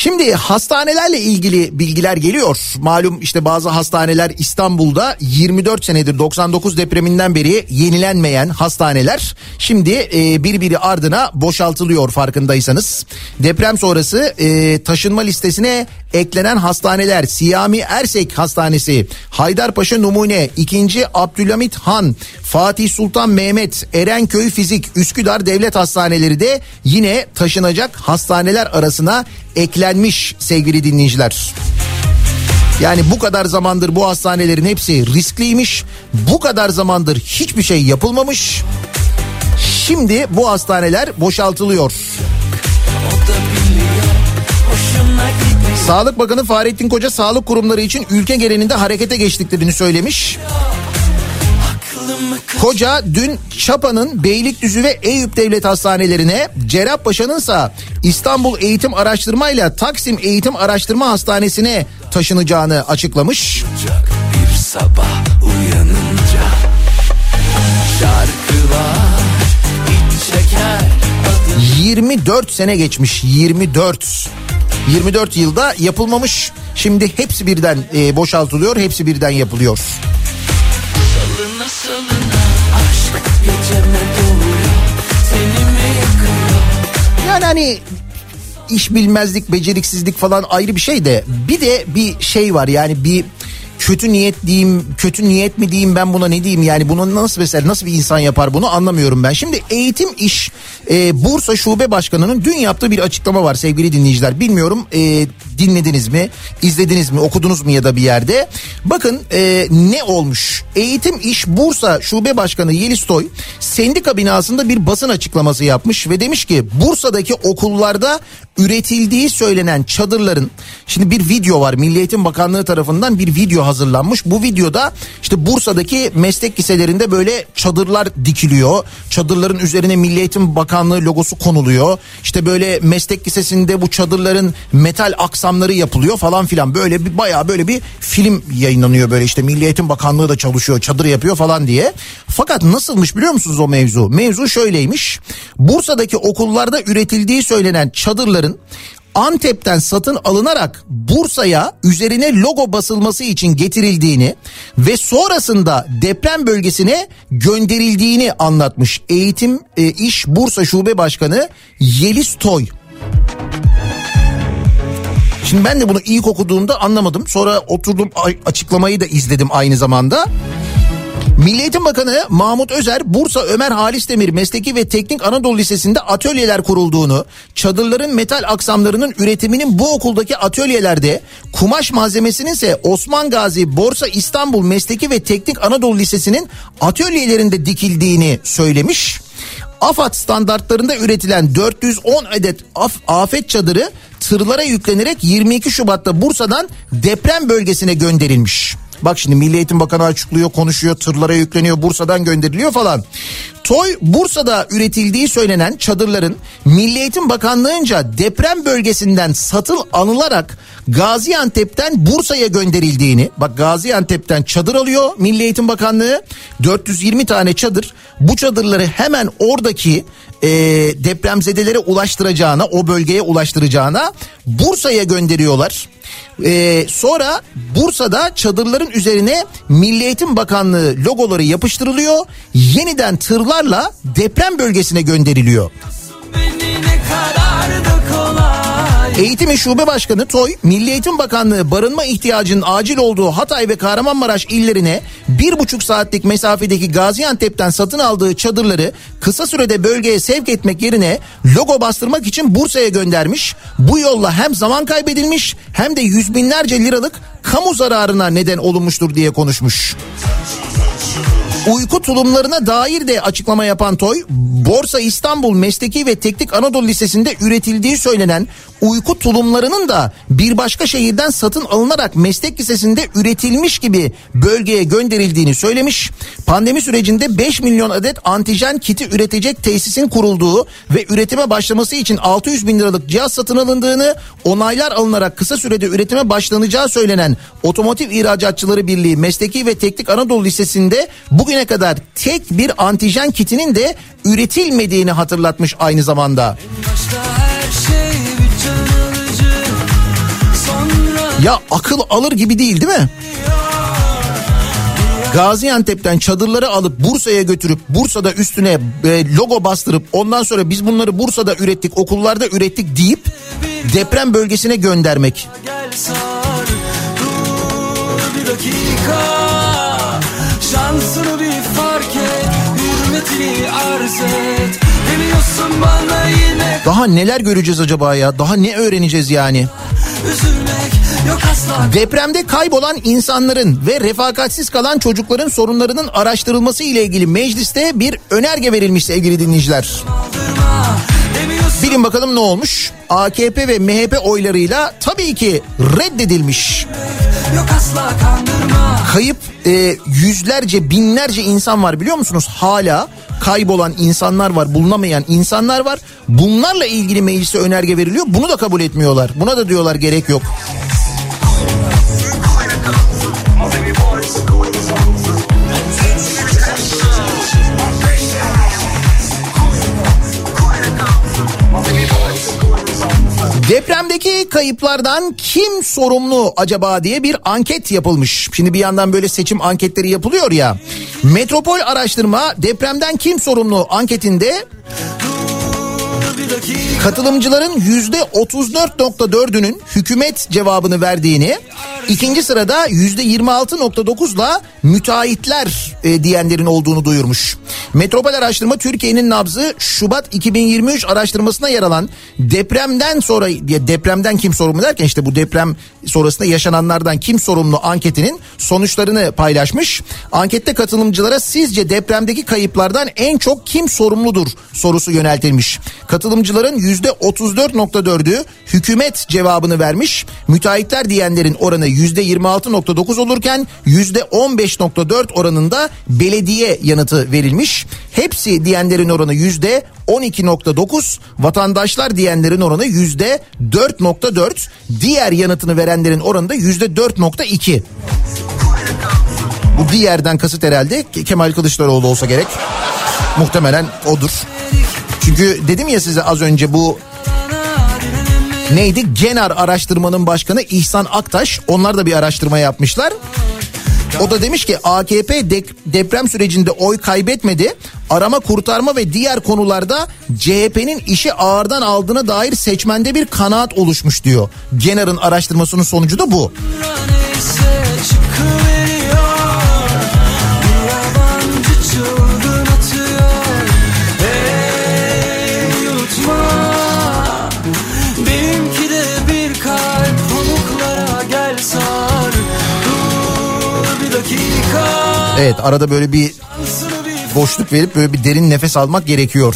Şimdi hastanelerle ilgili bilgiler geliyor. Malum işte bazı hastaneler İstanbul'da 24 senedir 99 depreminden beri yenilenmeyen hastaneler şimdi e, birbiri ardına boşaltılıyor farkındaysanız. Deprem sonrası e, taşınma listesine eklenen hastaneler Siyami Ersek Hastanesi, Haydarpaşa Numune, 2. Abdülhamit Han, Fatih Sultan Mehmet, Erenköy Fizik, Üsküdar Devlet Hastaneleri de yine taşınacak hastaneler arasına eklenmiş sevgili dinleyiciler. Yani bu kadar zamandır bu hastanelerin hepsi riskliymiş. Bu kadar zamandır hiçbir şey yapılmamış. Şimdi bu hastaneler boşaltılıyor. Sağlık Bakanı Fahrettin Koca sağlık kurumları için ülke genelinde harekete geçtiklerini söylemiş. Koca dün Çapa'nın Beylikdüzü ve Eyüp Devlet Hastanelerine, Cerrahpaşa'nın ise İstanbul Eğitim Araştırma ile Taksim Eğitim Araştırma Hastanesi'ne taşınacağını açıklamış. Bir sabah uyanınca Şarkılar iç çeker 24 sene geçmiş 24. 24 yılda yapılmamış. Şimdi hepsi birden e, boşaltılıyor, hepsi birden yapılıyor. Salına salına aşk Yani hani iş bilmezlik, beceriksizlik falan ayrı bir şey de bir de bir şey var yani bir kötü niyet diyeyim, kötü niyet mi diyeyim ben buna ne diyeyim yani bunu nasıl mesela nasıl bir insan yapar bunu anlamıyorum ben. Şimdi eğitim iş e, Bursa Şube Başkanı'nın dün yaptığı bir açıklama var sevgili dinleyiciler. Bilmiyorum e, dinlediniz mi, izlediniz mi, okudunuz mu ya da bir yerde. Bakın e, ne olmuş? Eğitim İş Bursa Şube Başkanı Yeliz Toy sendika binasında bir basın açıklaması yapmış ve demiş ki Bursa'daki okullarda üretildiği söylenen çadırların şimdi bir video var Milli Eğitim Bakanlığı tarafından bir video hazırlanmış. Bu videoda işte Bursa'daki meslek liselerinde böyle çadırlar dikiliyor. Çadırların üzerine Milli Eğitim Bakanlığı logosu konuluyor. İşte böyle meslek lisesinde bu çadırların metal aksamları aksamları yapılıyor falan filan. Böyle bir bayağı böyle bir film yayınlanıyor böyle işte Milli Eğitim Bakanlığı da çalışıyor çadır yapıyor falan diye. Fakat nasılmış biliyor musunuz o mevzu? Mevzu şöyleymiş. Bursa'daki okullarda üretildiği söylenen çadırların Antep'ten satın alınarak Bursa'ya üzerine logo basılması için getirildiğini ve sonrasında deprem bölgesine gönderildiğini anlatmış. Eğitim e, İş Bursa Şube Başkanı Yeliz Toy. Şimdi ben de bunu ilk okuduğumda anlamadım. Sonra oturdum açıklamayı da izledim aynı zamanda. Milli Eğitim Bakanı Mahmut Özer Bursa Ömer Halis Demir Mesleki ve Teknik Anadolu Lisesi'nde atölyeler kurulduğunu, çadırların metal aksamlarının üretiminin bu okuldaki atölyelerde, kumaş malzemesinin ise Osman Gazi Borsa İstanbul Mesleki ve Teknik Anadolu Lisesi'nin atölyelerinde dikildiğini söylemiş. AFAD standartlarında üretilen 410 adet af- afet çadırı tırlara yüklenerek 22 Şubat'ta Bursa'dan deprem bölgesine gönderilmiş. Bak şimdi Milli Eğitim Bakanı açıklıyor, konuşuyor, tırlara yükleniyor, Bursa'dan gönderiliyor falan. Toy Bursa'da üretildiği söylenen çadırların Milli Eğitim Bakanlığı'nca deprem bölgesinden satıl anılarak Gaziantep'ten Bursa'ya gönderildiğini, bak Gaziantep'ten çadır alıyor Milli Eğitim Bakanlığı 420 tane çadır. Bu çadırları hemen oradaki e, depremzedelere ulaştıracağına, o bölgeye ulaştıracağına Bursa'ya gönderiyorlar. Ee, sonra Bursa'da çadırların üzerine Milli Eğitim Bakanlığı logoları yapıştırılıyor. Yeniden tırlarla deprem bölgesine gönderiliyor. Eğitim Şube Başkanı Toy, Milli Eğitim Bakanlığı barınma ihtiyacının acil olduğu Hatay ve Kahramanmaraş illerine bir buçuk saatlik mesafedeki Gaziantep'ten satın aldığı çadırları kısa sürede bölgeye sevk etmek yerine logo bastırmak için Bursa'ya göndermiş. Bu yolla hem zaman kaybedilmiş hem de yüz binlerce liralık kamu zararına neden olunmuştur diye konuşmuş. Uyku tulumlarına dair de açıklama yapan Toy, Borsa İstanbul Mesleki ve Teknik Anadolu Lisesi'nde üretildiği söylenen uyku tulumlarının da bir başka şehirden satın alınarak meslek lisesinde üretilmiş gibi bölgeye gönderildiğini söylemiş. Pandemi sürecinde 5 milyon adet antijen kiti üretecek tesisin kurulduğu ve üretime başlaması için 600 bin liralık cihaz satın alındığını, onaylar alınarak kısa sürede üretime başlanacağı söylenen Otomotiv İhracatçıları Birliği Mesleki ve Teknik Anadolu Lisesi'nde bugüne kadar tek bir antijen kitinin de üretilmediğini hatırlatmış aynı zamanda. Ya akıl alır gibi değil değil mi? Gaziantep'ten çadırları alıp Bursa'ya götürüp Bursa'da üstüne e, logo bastırıp ondan sonra biz bunları Bursa'da ürettik okullarda ürettik deyip deprem bölgesine göndermek. Gel sar dur bir dakika Şansını Et Demiyorsun bana yine Daha neler göreceğiz acaba ya? Daha ne öğreneceğiz yani? Üzülmek Depremde kaybolan insanların ve refakatsiz kalan çocukların sorunlarının araştırılması ile ilgili mecliste bir önerge verilmiş sevgili dinleyiciler. Bilin bakalım ne olmuş? AKP ve MHP oylarıyla tabii ki reddedilmiş. Kayıp e, yüzlerce binlerce insan var biliyor musunuz? Hala kaybolan insanlar var, bulunamayan insanlar var. Bunlarla ilgili meclise önerge veriliyor. Bunu da kabul etmiyorlar. Buna da diyorlar gerek yok. Depremdeki kayıplardan kim sorumlu acaba diye bir anket yapılmış. Şimdi bir yandan böyle seçim anketleri yapılıyor ya. Metropol Araştırma depremden kim sorumlu anketinde katılımcıların yüzde 34.4'ünün hükümet cevabını verdiğini, ikinci sırada yüzde 26.9'la müteahhitler e, diyenlerin olduğunu duyurmuş. Metropol Araştırma Türkiye'nin nabzı Şubat 2023 araştırmasına yer alan depremden sonra ya depremden kim sorumlu derken işte bu deprem sonrasında yaşananlardan kim sorumlu anketinin sonuçlarını paylaşmış. Ankette katılımcılara sizce depremdeki kayıplardan en çok kim sorumludur sorusu yöneltilmiş. Katılım Yazılımcıların yüzde 34.4'ü hükümet cevabını vermiş. Müteahhitler diyenlerin oranı yüzde 26.9 olurken yüzde 15.4 oranında belediye yanıtı verilmiş. Hepsi diyenlerin oranı yüzde 12.9 vatandaşlar diyenlerin oranı yüzde 4.4 diğer yanıtını verenlerin oranı da yüzde 4.2. Bu diğerden kasıt herhalde Kemal Kılıçdaroğlu olsa gerek. Muhtemelen odur. Çünkü dedim ya size az önce bu neydi? Genar araştırmanın başkanı İhsan Aktaş. Onlar da bir araştırma yapmışlar. O da demiş ki AKP de- deprem sürecinde oy kaybetmedi. Arama kurtarma ve diğer konularda CHP'nin işi ağırdan aldığına dair seçmende bir kanaat oluşmuş diyor. Genar'ın araştırmasının sonucu da bu. Evet arada böyle bir boşluk verip böyle bir derin nefes almak gerekiyor.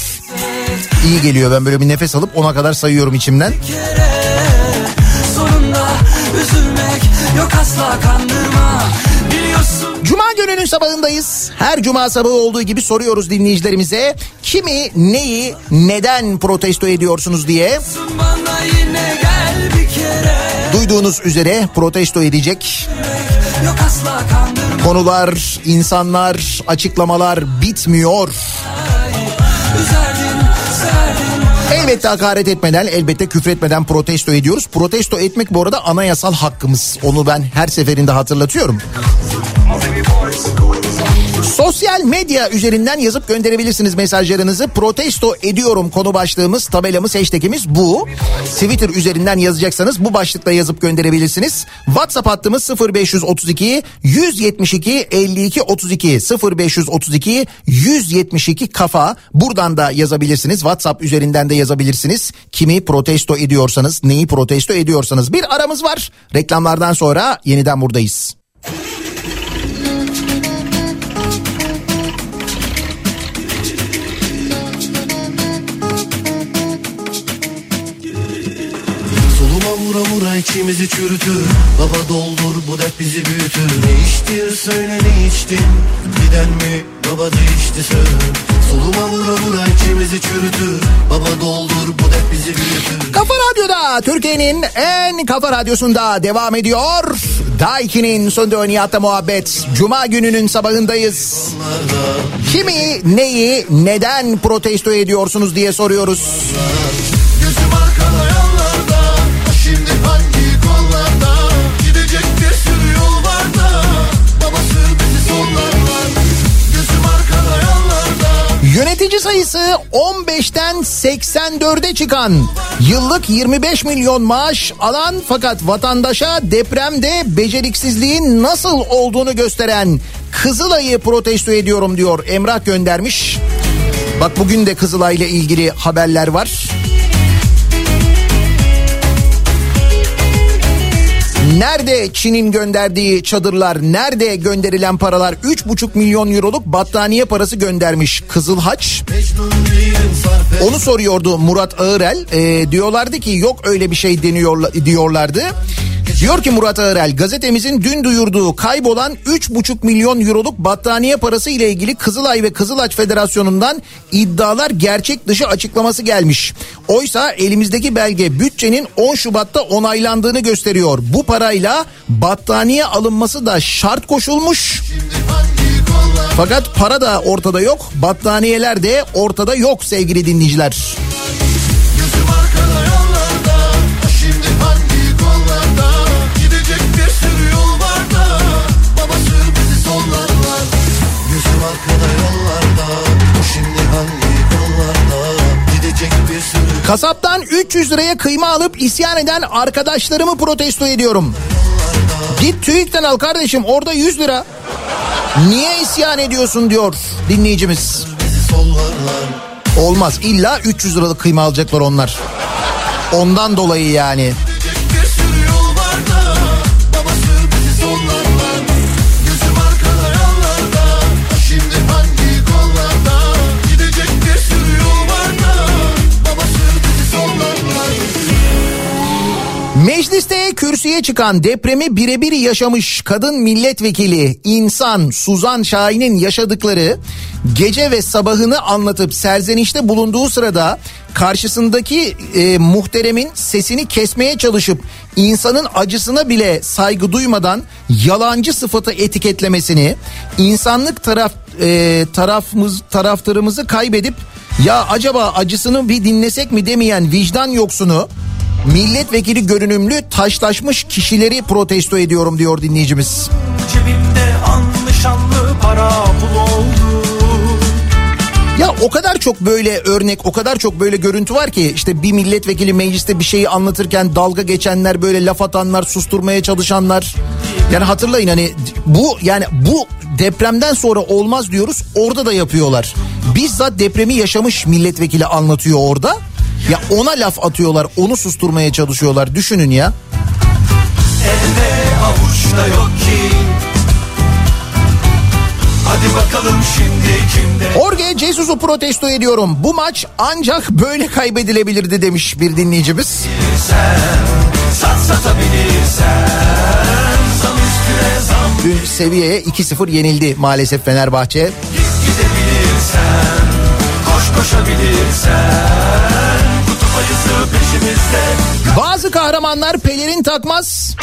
İyi geliyor ben böyle bir nefes alıp ona kadar sayıyorum içimden. Cuma gününün sabahındayız. Her cuma sabahı olduğu gibi soruyoruz dinleyicilerimize. Kimi, neyi, neden protesto ediyorsunuz diye. Duyduğunuz üzere protesto edecek Yok asla kandırma konular, insanlar, açıklamalar bitmiyor. Elbette hakaret etmeden, elbette küfretmeden protesto ediyoruz. Protesto etmek bu arada anayasal hakkımız. Onu ben her seferinde hatırlatıyorum. Sosyal medya üzerinden yazıp gönderebilirsiniz mesajlarınızı. Protesto ediyorum konu başlığımız, tabelamız, hashtagimiz bu. Twitter üzerinden yazacaksanız bu başlıkla yazıp gönderebilirsiniz. WhatsApp hattımız 0532 172 52 32 0532 172 kafa. Buradan da yazabilirsiniz. WhatsApp üzerinden de yazabilirsiniz. Kimi protesto ediyorsanız, neyi protesto ediyorsanız. Bir aramız var. Reklamlardan sonra yeniden buradayız. Vura vura içimizi çürütür Baba doldur bu dert bizi büyütür Ne içtin söyle ne içtin Giden mi baba değişti söyle Soluma vura vura içimizi çürütür Baba doldur bu dert bizi büyütür Kafa Radyo'da Türkiye'nin en kafa radyosunda devam ediyor. Daiki'nin sonunda Nihat'la muhabbet. Cuma gününün sabahındayız. Kimi, neyi, neden protesto ediyorsunuz diye soruyoruz. Gözüm arkada Yönetici sayısı 15'ten 84'e çıkan, yıllık 25 milyon maaş alan fakat vatandaşa depremde beceriksizliğin nasıl olduğunu gösteren Kızılay'ı protesto ediyorum diyor Emrah göndermiş. Bak bugün de Kızılay'la ilgili haberler var. Nerede Çin'in gönderdiği çadırlar, nerede gönderilen paralar 3,5 milyon euroluk battaniye parası göndermiş sarf et Onu soruyordu Murat Ağırel. Ee, diyorlardı ki yok öyle bir şey deniyor diyorlardı. Diyor ki Murat Ağırel gazetemizin dün duyurduğu kaybolan 3,5 milyon euroluk battaniye parası ile ilgili Kızılay ve Kızılaç Federasyonu'ndan iddialar gerçek dışı açıklaması gelmiş. Oysa elimizdeki belge bütçenin 10 Şubat'ta onaylandığını gösteriyor. Bu parayla battaniye alınması da şart koşulmuş. Fakat para da ortada yok, battaniyeler de ortada yok sevgili dinleyiciler. Gözüm arkada yanlarda Kasaptan 300 liraya kıyma alıp isyan eden arkadaşlarımı protesto ediyorum. Git TÜİK'ten al kardeşim orada 100 lira. Niye isyan ediyorsun diyor dinleyicimiz. Olmaz illa 300 liralık kıyma alacaklar onlar. Ondan dolayı yani. Kürsüye çıkan depremi birebir yaşamış kadın milletvekili insan Suzan Şahin'in yaşadıkları gece ve sabahını anlatıp serzenişte bulunduğu sırada karşısındaki e, muhteremin sesini kesmeye çalışıp insanın acısına bile saygı duymadan yalancı sıfatı etiketlemesini insanlık taraf e, tarafımız taraftarımızı kaybedip ya acaba acısını bir dinlesek mi? demeyen vicdan yoksunu milletvekili görünümlü taşlaşmış kişileri protesto ediyorum diyor dinleyicimiz. Cebimde anlı şanlı para pul oldu Ya o kadar çok böyle örnek, o kadar çok böyle görüntü var ki işte bir milletvekili mecliste bir şeyi anlatırken dalga geçenler, böyle laf atanlar, susturmaya çalışanlar. Yani hatırlayın hani bu yani bu depremden sonra olmaz diyoruz. Orada da yapıyorlar. Bizzat depremi yaşamış milletvekili anlatıyor orada. Ya ona laf atıyorlar, onu susturmaya çalışıyorlar. Düşünün ya. Elde avuçta yok ki Hadi bakalım şimdi kimde Jorge Jesus'u protesto ediyorum. Bu maç ancak böyle kaybedilebilirdi demiş bir dinleyicimiz. Sat satabilirsen Zam üstüne zam Dün seviyeye 2-0 yenildi maalesef Fenerbahçe. gidebilirsen Koş koşabilirsen Ayısı peşimizde Bazı kahramanlar pelerin takmaz.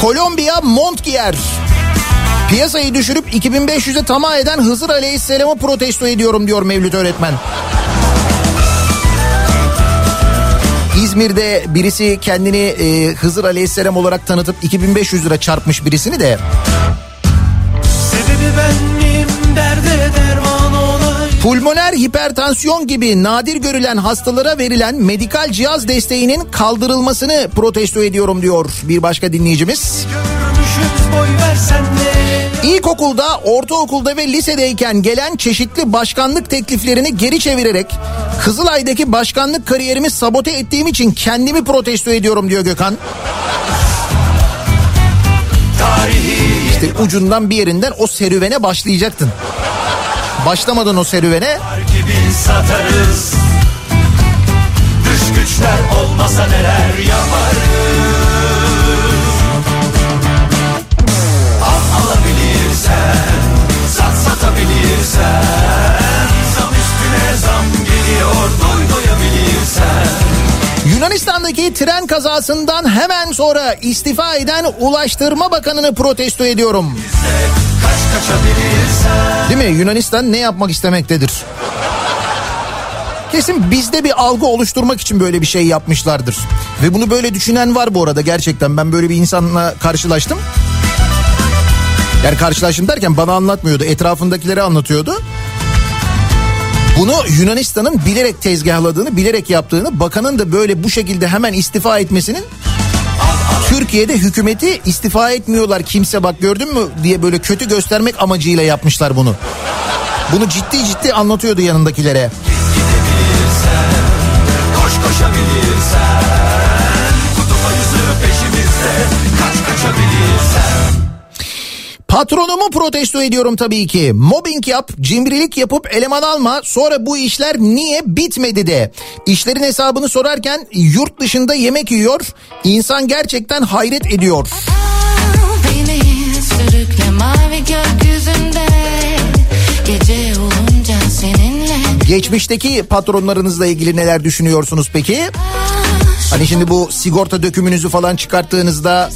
Kolombiya mont giyer. Piyasayı düşürüp 2500'e tamah eden Hızır Aleyhisselam'ı protesto ediyorum diyor Mevlüt öğretmen. İzmir'de birisi kendini e, Hızır Aleyhisselam olarak tanıtıp 2500 lira çarpmış birisini de Sebebi ben miyim olayım Pulmoner hipertansiyon gibi nadir görülen hastalara verilen medikal cihaz desteğinin kaldırılmasını protesto ediyorum diyor bir başka dinleyicimiz. İlkokulda, ortaokulda ve lisedeyken gelen çeşitli başkanlık tekliflerini geri çevirerek Kızılay'daki başkanlık kariyerimi sabote ettiğim için kendimi protesto ediyorum diyor Gökhan. İşte ucundan bir yerinden o serüvene başlayacaktın. Başlamadın o serüvene. Satarız. Güçler olmasa neler yaparız? Al alabilirsen Sat satabilirsen Yunanistan'daki tren kazasından hemen sonra istifa eden Ulaştırma Bakanı'nı protesto ediyorum. Değil mi? Yunanistan ne yapmak istemektedir? Kesin bizde bir algı oluşturmak için böyle bir şey yapmışlardır. Ve bunu böyle düşünen var bu arada gerçekten. Ben böyle bir insanla karşılaştım. Yani karşılaştım derken bana anlatmıyordu. Etrafındakilere anlatıyordu. Bunu Yunanistan'ın bilerek tezgahladığını, bilerek yaptığını, bakanın da böyle bu şekilde hemen istifa etmesinin Türkiye'de hükümeti istifa etmiyorlar kimse bak gördün mü diye böyle kötü göstermek amacıyla yapmışlar bunu. Bunu ciddi ciddi anlatıyordu yanındakilere. Koş koşabilirsen Kutup ayısı peşimizde Patronumu protesto ediyorum tabii ki. Mobbing yap, cimrilik yapıp eleman alma. Sonra bu işler niye bitmedi de. İşlerin hesabını sorarken yurt dışında yemek yiyor. İnsan gerçekten hayret ediyor. Geçmişteki patronlarınızla ilgili neler düşünüyorsunuz peki? Hani şimdi bu sigorta dökümünüzü falan çıkarttığınızda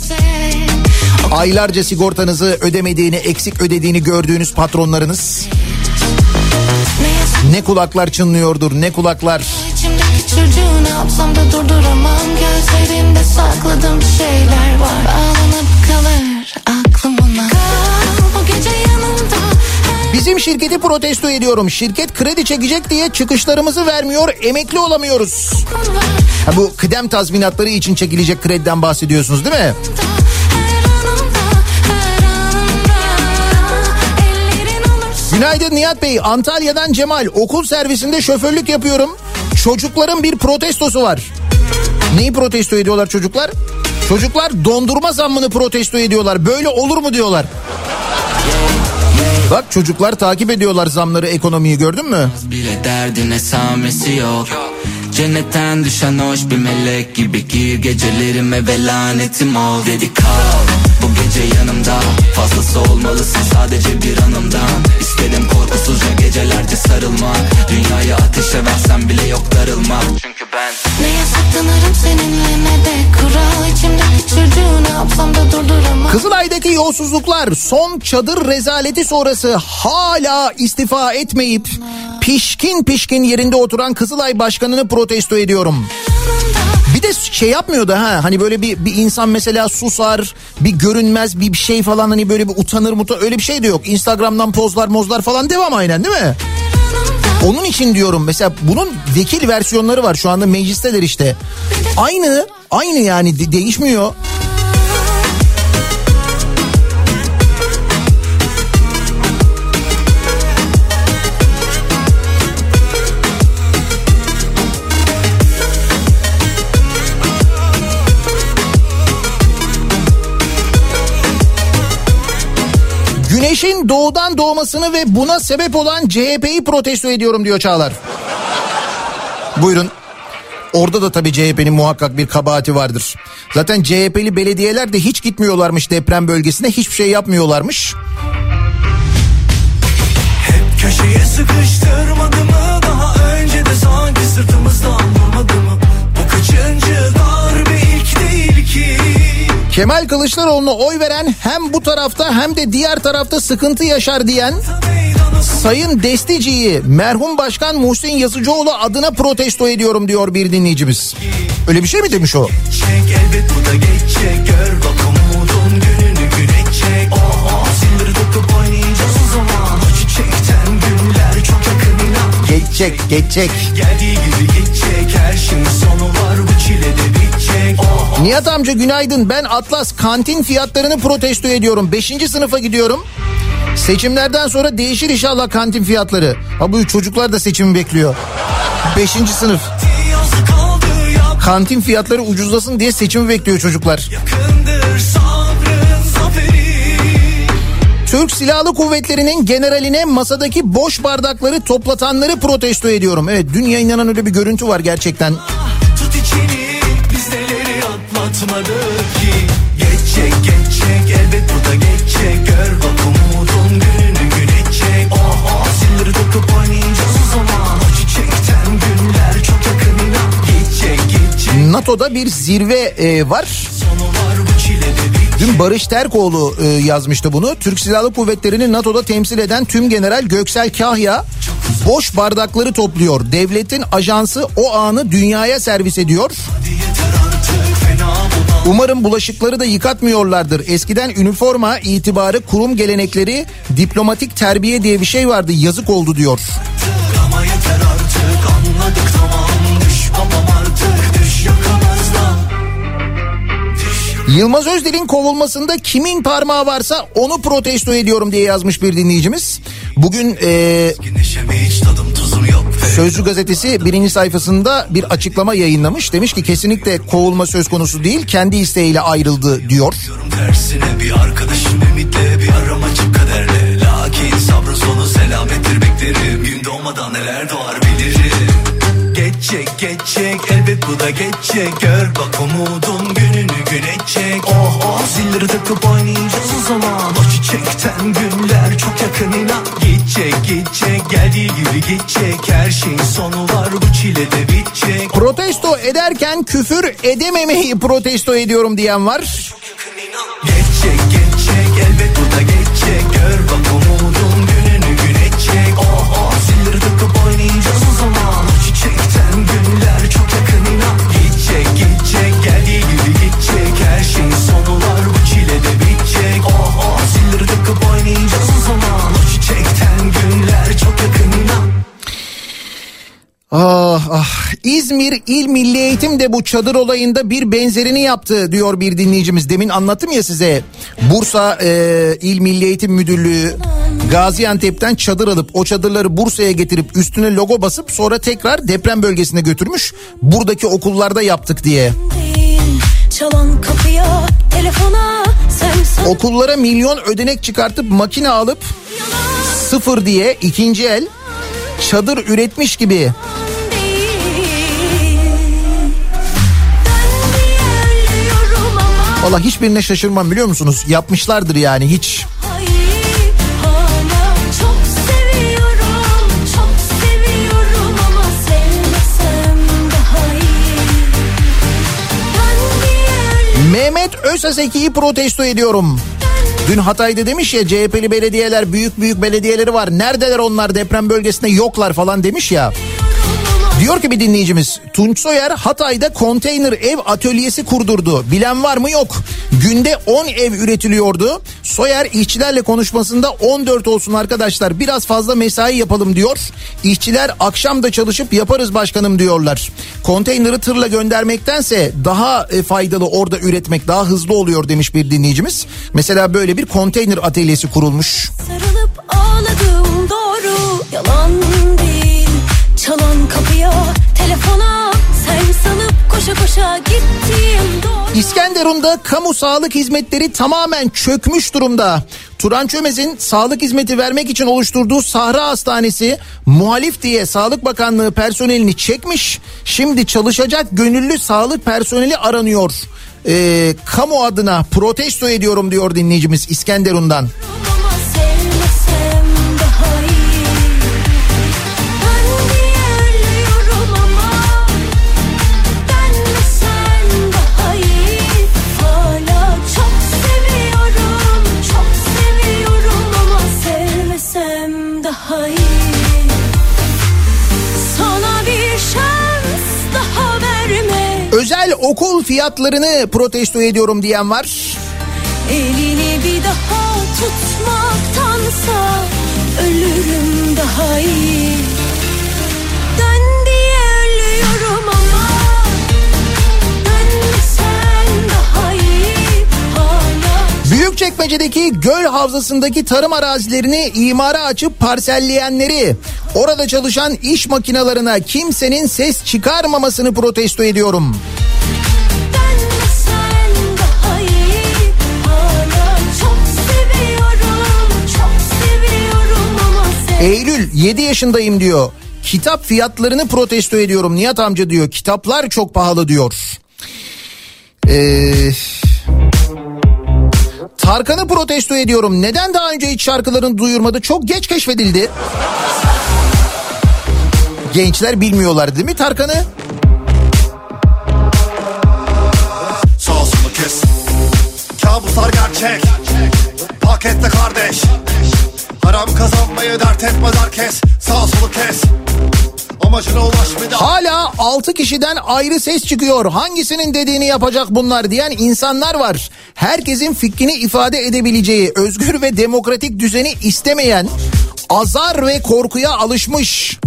aylarca sigortanızı ödemediğini, eksik ödediğini gördüğünüz patronlarınız ne kulaklar çınlıyordur, ne kulaklar. İçimdeki çocuğu ne yapsam da durduramam Gözlerimde sakladığım şeyler var Bağlanıp kalır aklım ona Kal bu gece yanımda Bizim şirketi protesto ediyorum. Şirket kredi çekecek diye çıkışlarımızı vermiyor, emekli olamıyoruz. Ha bu kıdem tazminatları için çekilecek krediden bahsediyorsunuz değil mi? Günaydın Nihat Bey. Antalya'dan Cemal. Okul servisinde şoförlük yapıyorum. Çocukların bir protestosu var. Neyi protesto ediyorlar çocuklar? Çocuklar dondurma zammını protesto ediyorlar. Böyle olur mu diyorlar. Bak çocuklar takip ediyorlar zamları ekonomiyi gördün mü? bile derdin esamesi yok Cennetten düşen hoş bir melek gibi gir Gecelerime ve lanetim ol Dedi kal gece yanımda. Fazlası olmalısın sadece bir anımdan İstedim korkusuzca gecelerce sarılmak Dünyayı ateşe versem bile yok darılmak Çünkü ben Ne yasaklanırım seninle ne de kural. İçimdeki çocuğu ne yapsam da durduramam. Kızılay'daki yolsuzluklar son çadır rezaleti sonrası hala istifa etmeyip pişkin pişkin yerinde oturan Kızılay Başkanı'nı protesto ediyorum. Bir de şey yapmıyor da ha hani böyle bir, bir insan mesela susar bir görünmez bir, bir şey falan hani böyle bir utanır muta öyle bir şey de yok. Instagram'dan pozlar mozlar falan devam aynen değil mi? Onun için diyorum mesela bunun vekil versiyonları var şu anda meclisteler işte. Aynı aynı yani de- değişmiyor. Güneşin doğudan doğmasını ve buna sebep olan CHP'yi protesto ediyorum diyor Çağlar. Buyurun. Orada da tabii CHP'nin muhakkak bir kabahati vardır. Zaten CHP'li belediyeler de hiç gitmiyorlarmış deprem bölgesine hiçbir şey yapmıyorlarmış. Köşeye sıkıştırmadı mı Daha önce de sanki sırtımızdan vurmadı mı Bu kaçıncı Kemal Kılıçdaroğlu'na oy veren hem bu tarafta hem de diğer tarafta sıkıntı yaşar diyen Sayın Destici'yi merhum başkan Muhsin Yazıcıoğlu adına protesto ediyorum diyor bir dinleyicimiz. Öyle bir şey mi demiş o? Çek elbet bu da geçecek Gör bak umudun gününü güneşecek Oh oh sildir dokup oynayacağız o zaman O çiçekten günler çok yakın inan Geçecek, geçecek. Geldiği gibi geçecek Her şeyin sonu var bu çile de bitecek Oh oh Nihat amca günaydın. Ben Atlas kantin fiyatlarını protesto ediyorum. Beşinci sınıfa gidiyorum. Seçimlerden sonra değişir inşallah kantin fiyatları. Ha bu çocuklar da seçimi bekliyor. Beşinci sınıf. Kantin fiyatları ucuzlasın diye seçimi bekliyor çocuklar. Türk Silahlı Kuvvetleri'nin generaline masadaki boş bardakları toplatanları protesto ediyorum. Evet dün yayınlanan öyle bir görüntü var gerçekten. Tut içini atlatmadık ki Geçecek geçecek elbet bu da geçecek Gör bak umudun gününü güneşecek Oh oh silleri dokup oynayacağız o zaman O çiçekten günler çok yakın inan Geçecek geçecek NATO'da bir zirve e, var. sonu var bu çile de bitecek Dün Barış Terkoğlu e, yazmıştı bunu. Türk Silahlı Kuvvetleri'ni NATO'da temsil eden tüm general Göksel Kahya boş bardakları topluyor. Devletin ajansı o anı dünyaya servis ediyor. Bulan Umarım bulaşıkları da yıkatmıyorlardır. Eskiden üniforma, itibarı, kurum gelenekleri, diplomatik terbiye diye bir şey vardı. Yazık oldu diyor. Yılmaz Özdel'in kovulmasında kimin parmağı varsa onu protesto ediyorum diye yazmış bir dinleyicimiz. Bugün e, Sözcü gazetesi birinci sayfasında bir açıklama yayınlamış. Demiş ki kesinlikle kovulma söz konusu değil kendi isteğiyle ayrıldı diyor. Tersine bir arkadaşım ümitle bir aramacım kaderle Lakin sabrın sonu selamettir beklerim Gün doğmadan neler doğar Geçecek geçecek. Elbet bu da geçecek. Gör bak umudun gününü güneşecek Oh oh. Zilleri takıp oynayacağız o zaman. O çiçekten günler çok yakın inan. Gidecek gidecek geldiği gibi gidecek. Her şeyin sonu var bu çile de bitecek. Protesto ederken küfür edememeyi protesto ediyorum diyen var. Geçecek geçecek elbet bu da geçecek. Gör bak umudun gününü güneşecek Oh oh. Zilleri takıp oynayacağız Ah ah İzmir İl Milli Eğitim de bu çadır olayında bir benzerini yaptı diyor bir dinleyicimiz. Demin anlattım ya size Bursa e, İl Milli Eğitim Müdürlüğü Gaziantep'ten çadır alıp o çadırları Bursa'ya getirip üstüne logo basıp sonra tekrar deprem bölgesine götürmüş. Buradaki okullarda yaptık diye. Çalan kapıya telefona sen Okullara milyon ödenek çıkartıp makine alıp sıfır diye ikinci el çadır üretmiş gibi Valla hiçbirine şaşırmam biliyor musunuz? Yapmışlardır yani hiç. Mehmet Özaseki'yi protesto ediyorum. Dün Hatay'da demiş ya CHP'li belediyeler büyük büyük belediyeleri var. Neredeler onlar deprem bölgesinde yoklar falan demiş ya. Diyor ki bir dinleyicimiz Tunç Soyer Hatay'da konteyner ev atölyesi kurdurdu. Bilen var mı yok. Günde 10 ev üretiliyordu. Soyer işçilerle konuşmasında 14 olsun arkadaşlar biraz fazla mesai yapalım diyor. İşçiler akşam da çalışıp yaparız başkanım diyorlar. Konteyneri tırla göndermektense daha e, faydalı orada üretmek daha hızlı oluyor demiş bir dinleyicimiz. Mesela böyle bir konteyner atölyesi kurulmuş. sarılıp ağladım doğru yalan değil. Çalan İskenderun'da kamu sağlık hizmetleri tamamen çökmüş durumda. Turan Çömez'in sağlık hizmeti vermek için oluşturduğu Sahra Hastanesi muhalif diye Sağlık Bakanlığı personelini çekmiş. Şimdi çalışacak gönüllü sağlık personeli aranıyor. Ee, kamu adına protesto ediyorum diyor dinleyicimiz İskenderun'dan. Ama okul fiyatlarını protesto ediyorum diyen var. Elini bir daha tutmaktansa ölürüm daha iyi. Dön diye ölüyorum ama dön sen daha iyi. Hala Büyükçekmece'deki göl havzasındaki tarım arazilerini imara açıp parselleyenleri, orada çalışan iş makinalarına kimsenin ses çıkarmamasını protesto ediyorum. Eylül 7 yaşındayım diyor. Kitap fiyatlarını protesto ediyorum Nihat amca diyor. Kitaplar çok pahalı diyor. Ee, Tarkan'ı protesto ediyorum. Neden daha önce hiç şarkılarını duyurmadı? Çok geç keşfedildi. Gençler bilmiyorlar değil mi Tarkan'ı? Sağ kes Kabuslar gerçek Pakette kardeş Haram kazanmayı dert etmez herkes Sağ solu kes Amacına ulaş bir daha Hala 6 kişiden ayrı ses çıkıyor. Hangisinin dediğini yapacak bunlar diyen insanlar var. Herkesin fikrini ifade edebileceği özgür ve demokratik düzeni istemeyen azar ve korkuya alışmış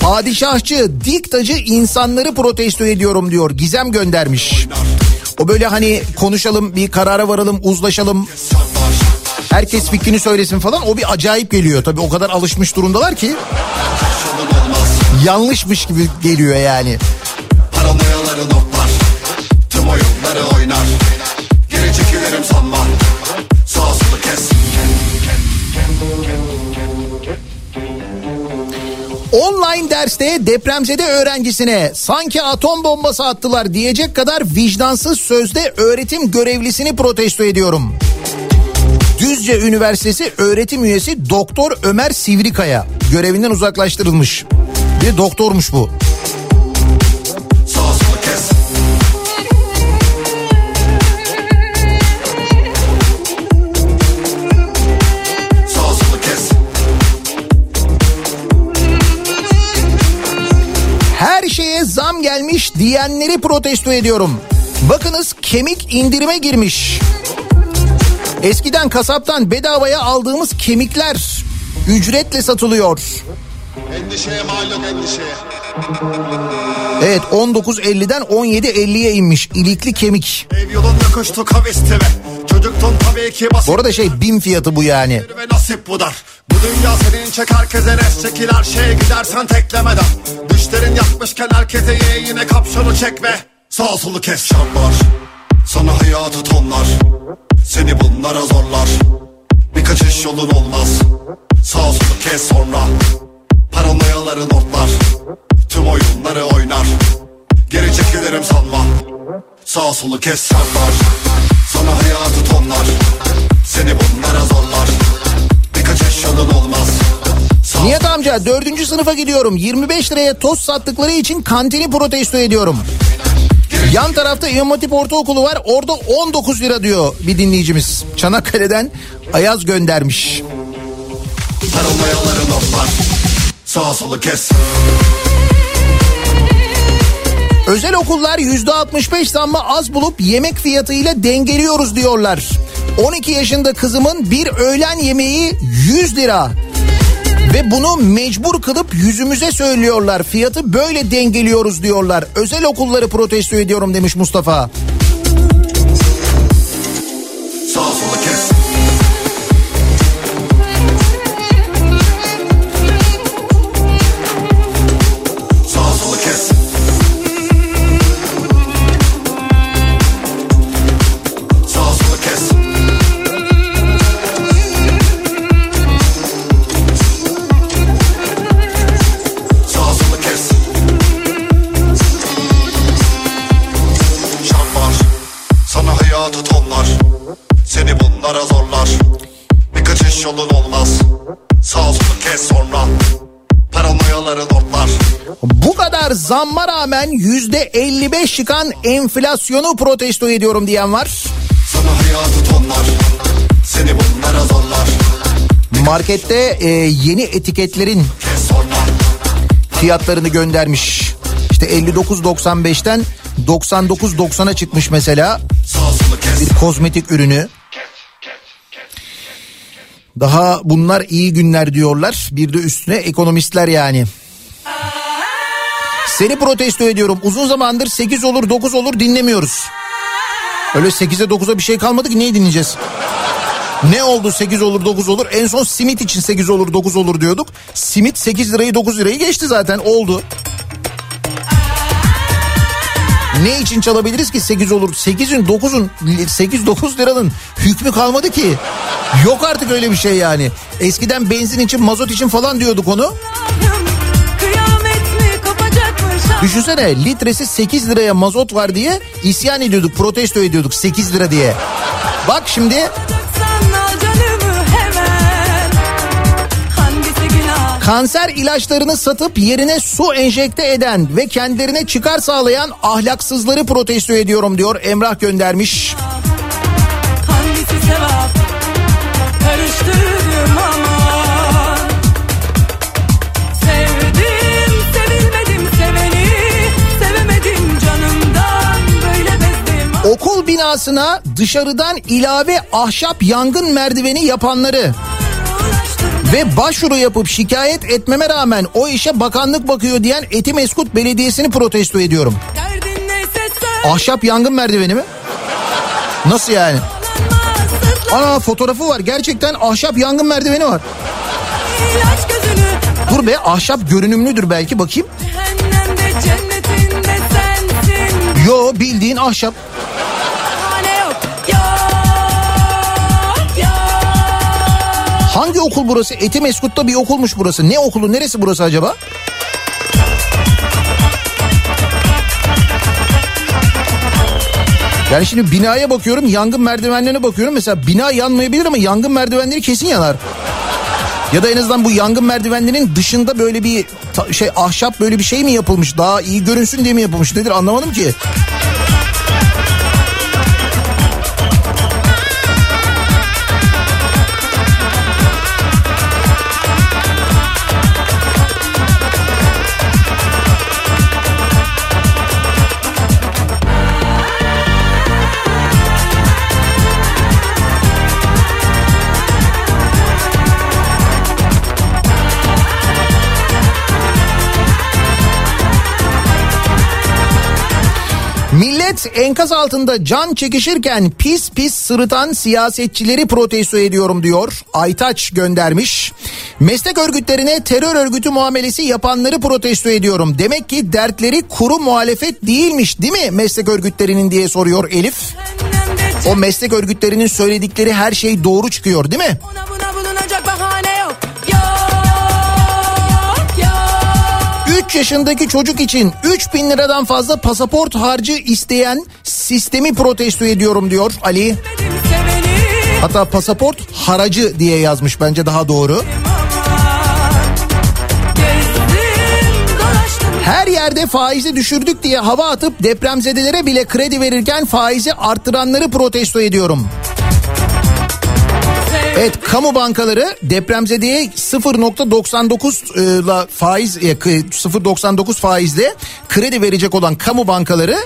padişahçı, diktacı insanları protesto ediyorum diyor. Gizem göndermiş. O böyle hani konuşalım, bir karara varalım, uzlaşalım. Herkes fikrini söylesin falan o bir acayip geliyor. Tabii o kadar alışmış durumdalar ki yanlışmış gibi geliyor yani. Paranoyaları notlar Tüm oyunları oynar Geri çekilirim sanma Sağ solu kes Online derste depremzede öğrencisine sanki atom bombası attılar diyecek kadar vicdansız sözde öğretim görevlisini protesto ediyorum. Düzce Üniversitesi öğretim üyesi Doktor Ömer Sivrikaya görevinden uzaklaştırılmış. Bir doktormuş bu. Her şeye zam gelmiş diyenleri protesto ediyorum. Bakınız kemik indirime girmiş. Eskiden kasaptan bedavaya aldığımız kemikler ücretle satılıyor. Endişeye mal yok endişeye. Evet 19.50'den 17.50'ye inmiş ilikli kemik. Ev yolunda koştu kavestime. Çocuktun tabii ki basit. Bu arada şey bin fiyatı bu yani. ve nasip bu dar. Bu dünya senin çek herkese res çekil her şeye gidersen teklemeden Düşlerin yakmışken herkese ye yine kapşonu çek ve Sağ solu kes şartlar Sana hayatı tonlar Seni bunlara zorlar. Bir kaçış yolun olmaz. Sağ solu kes sonra. Paranoyaları notlar. Tüm oyunları oynar. Geri çekilirim sanma. Sağ solu kes şartlar Sana hayatı tonlar. Seni bunlara zorlar. Birkaç eş yolun olmaz. Nihat amca dördüncü sınıfa gidiyorum. 25 liraya tost sattıkları için kantini protesto ediyorum. Yan tarafta İmam Hatip Ortaokulu var. Orada 19 lira diyor bir dinleyicimiz. Çanakkale'den Ayaz göndermiş. Sarılmayaların otlar Sağ solu kes Özel okullar %65 zammı az bulup yemek fiyatıyla dengeliyoruz diyorlar. 12 yaşında kızımın bir öğlen yemeği 100 lira. Ve bunu mecbur kılıp yüzümüze söylüyorlar. Fiyatı böyle dengeliyoruz diyorlar. Özel okulları protesto ediyorum demiş Mustafa. Sağ hayatı tonlar. Seni bunlara zorlar. Birkaç iş yolun olmaz. Sağ solu kes sonra. Paranoyaların otlar Bu kadar zamma rağmen %55 çıkan enflasyonu protesto ediyorum diyen var. Sana hayatı tonlar Seni bunlara zorlar. Markette e, yeni etiketlerin fiyatlarını göndermiş. İşte 59.95'ten 99.90'a çıkmış mesela bir kozmetik ürünü. Daha bunlar iyi günler diyorlar. Bir de üstüne ekonomistler yani. Seni protesto ediyorum. Uzun zamandır 8 olur 9 olur dinlemiyoruz. Öyle 8'e 9'a bir şey kalmadı ki neyi dinleyeceğiz? Ne oldu 8 olur 9 olur? En son simit için 8 olur 9 olur diyorduk. Simit 8 lirayı 9 lirayı geçti zaten oldu. Ne için çalabiliriz ki 8 olur? 8'in 9'un 8-9 liranın hükmü kalmadı ki. Yok artık öyle bir şey yani. Eskiden benzin için mazot için falan diyorduk onu. Düşünsene litresi 8 liraya mazot var diye isyan ediyorduk protesto ediyorduk 8 lira diye. Bak şimdi kanser ilaçlarını satıp yerine su enjekte eden ve kendilerine çıkar sağlayan ahlaksızları protesto ediyorum diyor Emrah göndermiş. Hangisi sevap? Karıştırdım Okul binasına dışarıdan ilave ahşap yangın merdiveni yapanları ve başvuru yapıp şikayet etmeme rağmen o işe bakanlık bakıyor diyen Etimeskut Belediyesi'ni protesto ediyorum. Ahşap yangın merdiveni mi? Nasıl yani? Ana fotoğrafı var. Gerçekten ahşap yangın merdiveni var. Dur be ahşap görünümlüdür belki bakayım. Yo bildiğin ahşap. Hangi okul burası? Etimeskut'ta bir okulmuş burası. Ne okulu? Neresi burası acaba? Yani şimdi binaya bakıyorum, yangın merdivenlerine bakıyorum. Mesela bina yanmayabilir ama yangın merdivenleri kesin yanar. Ya da en azından bu yangın merdivenlerinin dışında böyle bir şey ahşap böyle bir şey mi yapılmış? Daha iyi görünsün diye mi yapılmış? Nedir anlamadım ki. Enkaz altında can çekişirken pis pis sırıtan siyasetçileri protesto ediyorum diyor. Aytaç göndermiş. Meslek örgütlerine terör örgütü muamelesi yapanları protesto ediyorum. Demek ki dertleri kuru muhalefet değilmiş değil mi meslek örgütlerinin diye soruyor Elif. O meslek örgütlerinin söyledikleri her şey doğru çıkıyor değil mi? Ona buna bulunacak bahane yok Yok Yok yaşındaki çocuk için 3 bin liradan fazla pasaport harcı isteyen sistemi protesto ediyorum diyor Ali. Hatta pasaport haracı diye yazmış bence daha doğru. Her yerde faizi düşürdük diye hava atıp depremzedelere bile kredi verirken faizi arttıranları protesto ediyorum. Evet kamu bankaları depremzedeye 0.99 ile faiz e, 0.99 faizle kredi verecek olan kamu bankaları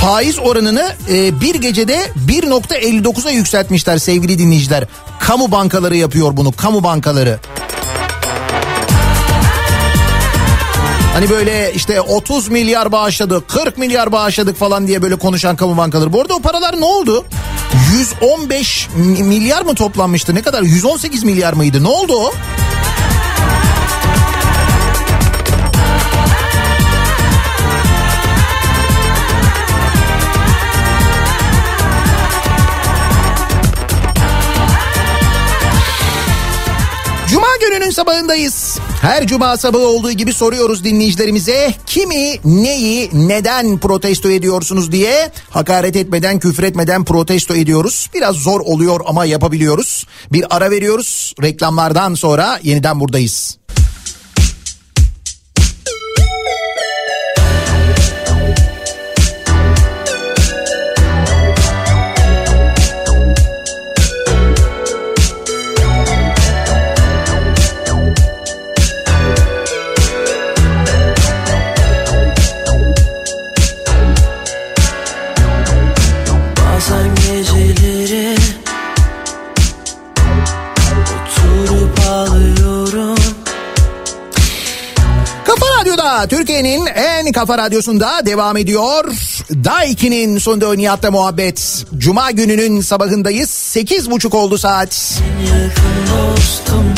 faiz oranını e, bir gecede 1.59'a yükseltmişler sevgili dinleyiciler. Kamu bankaları yapıyor bunu kamu bankaları. Hani böyle işte 30 milyar bağışladık, 40 milyar bağışladık falan diye böyle konuşan kamu bankaları. Bu arada o paralar ne oldu? 115 milyar mı toplanmıştı? Ne kadar? 118 milyar mıydı? Ne oldu o? Sabahındayız. Her cuma sabahı olduğu gibi soruyoruz dinleyicilerimize kimi, neyi, neden protesto ediyorsunuz diye hakaret etmeden, küfretmeden protesto ediyoruz. Biraz zor oluyor ama yapabiliyoruz. Bir ara veriyoruz. Reklamlardan sonra yeniden buradayız. Kafa Türkiye'nin en kafa radyosunda devam ediyor. Daiki'nin sonunda Nihat'la muhabbet. Cuma gününün sabahındayız. Sekiz buçuk oldu saat. Dostum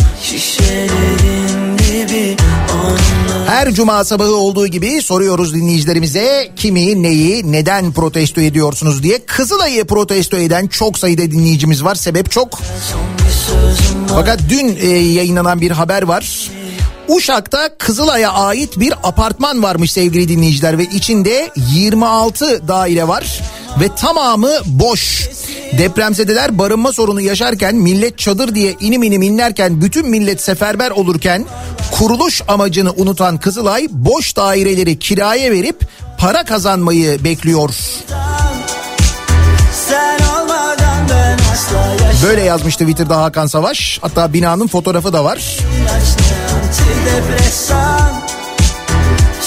Her cuma sabahı olduğu gibi soruyoruz dinleyicilerimize kimi, neyi, neden protesto ediyorsunuz diye. Kızılay'ı protesto eden çok sayıda dinleyicimiz var. Sebep çok. Fakat dün e, yayınlanan bir haber var. Uşak'ta Kızılay'a ait bir apartman varmış sevgili dinleyiciler ve içinde 26 daire var ve tamamı boş. Depremzedeler barınma sorunu yaşarken millet çadır diye inim inim inlerken bütün millet seferber olurken kuruluş amacını unutan Kızılay boş daireleri kiraya verip para kazanmayı bekliyor. Böyle yazmıştı Twitter'da Hakan Savaş. Hatta binanın fotoğrafı da var. Antidepresan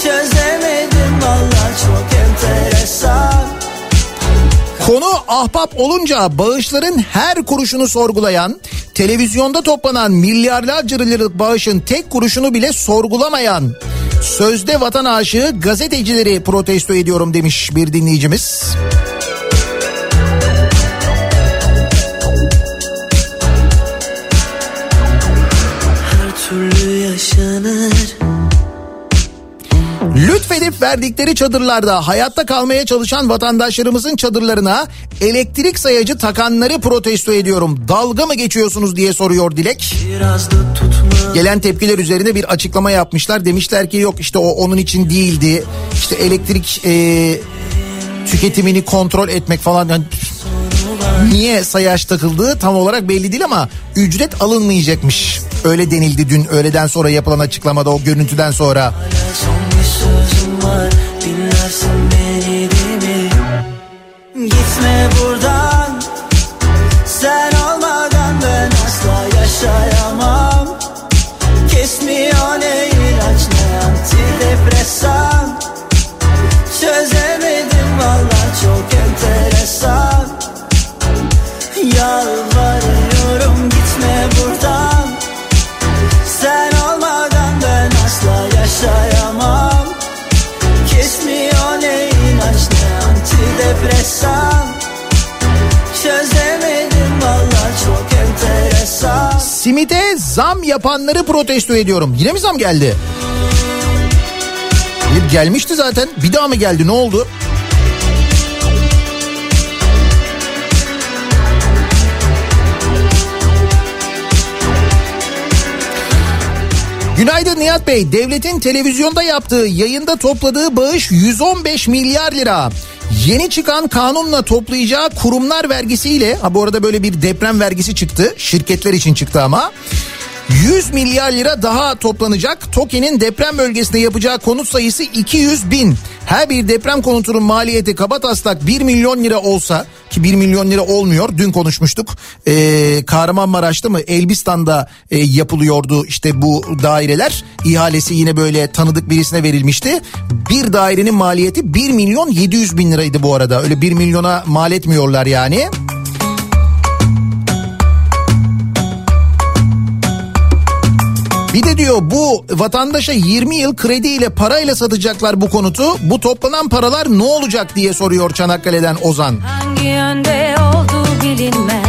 Çözemedim valla çok enteresan Konu ahbap olunca bağışların her kuruşunu sorgulayan, televizyonda toplanan milyarlarca liralık bağışın tek kuruşunu bile sorgulamayan, sözde vatan aşığı gazetecileri protesto ediyorum demiş bir dinleyicimiz. Yaşanır Lütfedip verdikleri çadırlarda hayatta kalmaya çalışan vatandaşlarımızın çadırlarına elektrik sayacı takanları protesto ediyorum. Dalga mı geçiyorsunuz diye soruyor Dilek. Gelen tepkiler üzerine bir açıklama yapmışlar. Demişler ki yok işte o onun için değildi. İşte elektrik e, tüketimini kontrol etmek falan. Yani niye sayaç takıldığı tam olarak belli değil ama ücret alınmayacakmış. Öyle denildi dün öğleden sonra yapılan açıklamada o görüntüden sonra. Gitme buradan Sen olmadan ben asla yaşayamam Kesmiyor ne ilaç ne antidepresan antidepresan Çözemedim valla çok enteresan Simite zam yapanları protesto ediyorum. Yine mi zam geldi? Bir gelmişti zaten. Bir daha mı geldi? Ne oldu? Günaydın Nihat Bey. Devletin televizyonda yaptığı yayında topladığı bağış 115 milyar lira. Yeni çıkan kanunla toplayacağı kurumlar vergisiyle ha bu arada böyle bir deprem vergisi çıktı. Şirketler için çıktı ama. 100 milyar lira daha toplanacak. TOKİ'nin deprem bölgesinde yapacağı konut sayısı 200 bin. Her bir deprem konutunun maliyeti kabataslak 1 milyon lira olsa ki 1 milyon lira olmuyor. Dün konuşmuştuk. Ee, Kahramanmaraş'ta mı Elbistan'da e, yapılıyordu işte bu daireler. İhalesi yine böyle tanıdık birisine verilmişti. Bir dairenin maliyeti 1 milyon 700 bin liraydı bu arada. Öyle 1 milyona mal etmiyorlar yani. Bir de diyor bu vatandaşa 20 yıl krediyle parayla satacaklar bu konutu. Bu toplanan paralar ne olacak diye soruyor Çanakkale'den Ozan. Hangi yönde olduğu bilinmez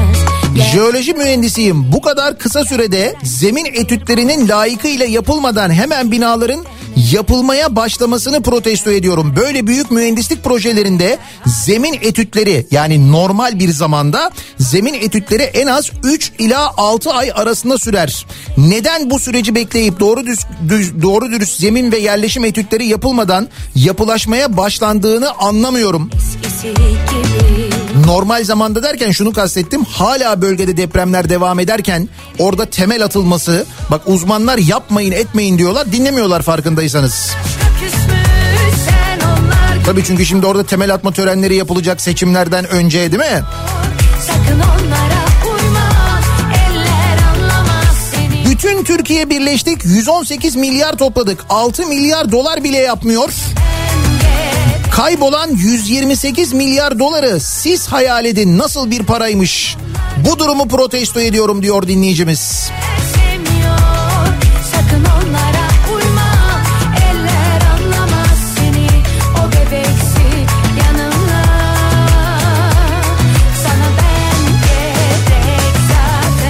Jeoloji mühendisiyim. Bu kadar kısa sürede zemin etütlerinin layıkıyla yapılmadan hemen binaların yapılmaya başlamasını protesto ediyorum. Böyle büyük mühendislik projelerinde zemin etütleri yani normal bir zamanda zemin etütleri en az 3 ila 6 ay arasında sürer. Neden bu süreci bekleyip doğru düz, düz- doğru dürüst zemin ve yerleşim etütleri yapılmadan yapılaşmaya başlandığını anlamıyorum. eskisi gibi Normal zamanda derken şunu kastettim. Hala bölgede depremler devam ederken orada temel atılması bak uzmanlar yapmayın etmeyin diyorlar dinlemiyorlar farkındaysanız. Tabii çünkü şimdi orada temel atma törenleri yapılacak seçimlerden önce değil mi? Sakın onlara Bütün Türkiye birleştik 118 milyar topladık 6 milyar dolar bile yapmıyor. Kaybolan 128 milyar doları siz hayal edin nasıl bir paraymış. Bu durumu protesto ediyorum diyor dinleyicimiz.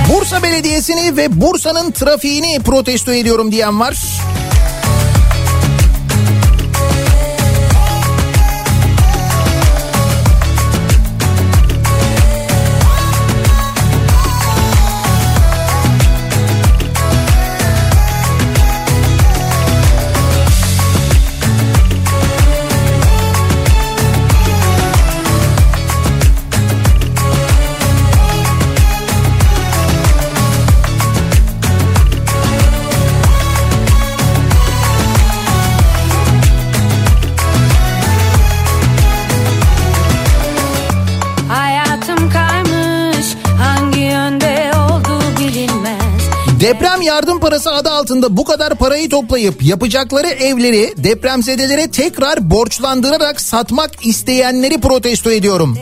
Bursa Belediyesi'ni ve Bursa'nın trafiğini protesto ediyorum diyen var. Parası adı altında bu kadar parayı toplayıp yapacakları evleri depremzedelere tekrar borçlandırarak satmak isteyenleri protesto ediyorum.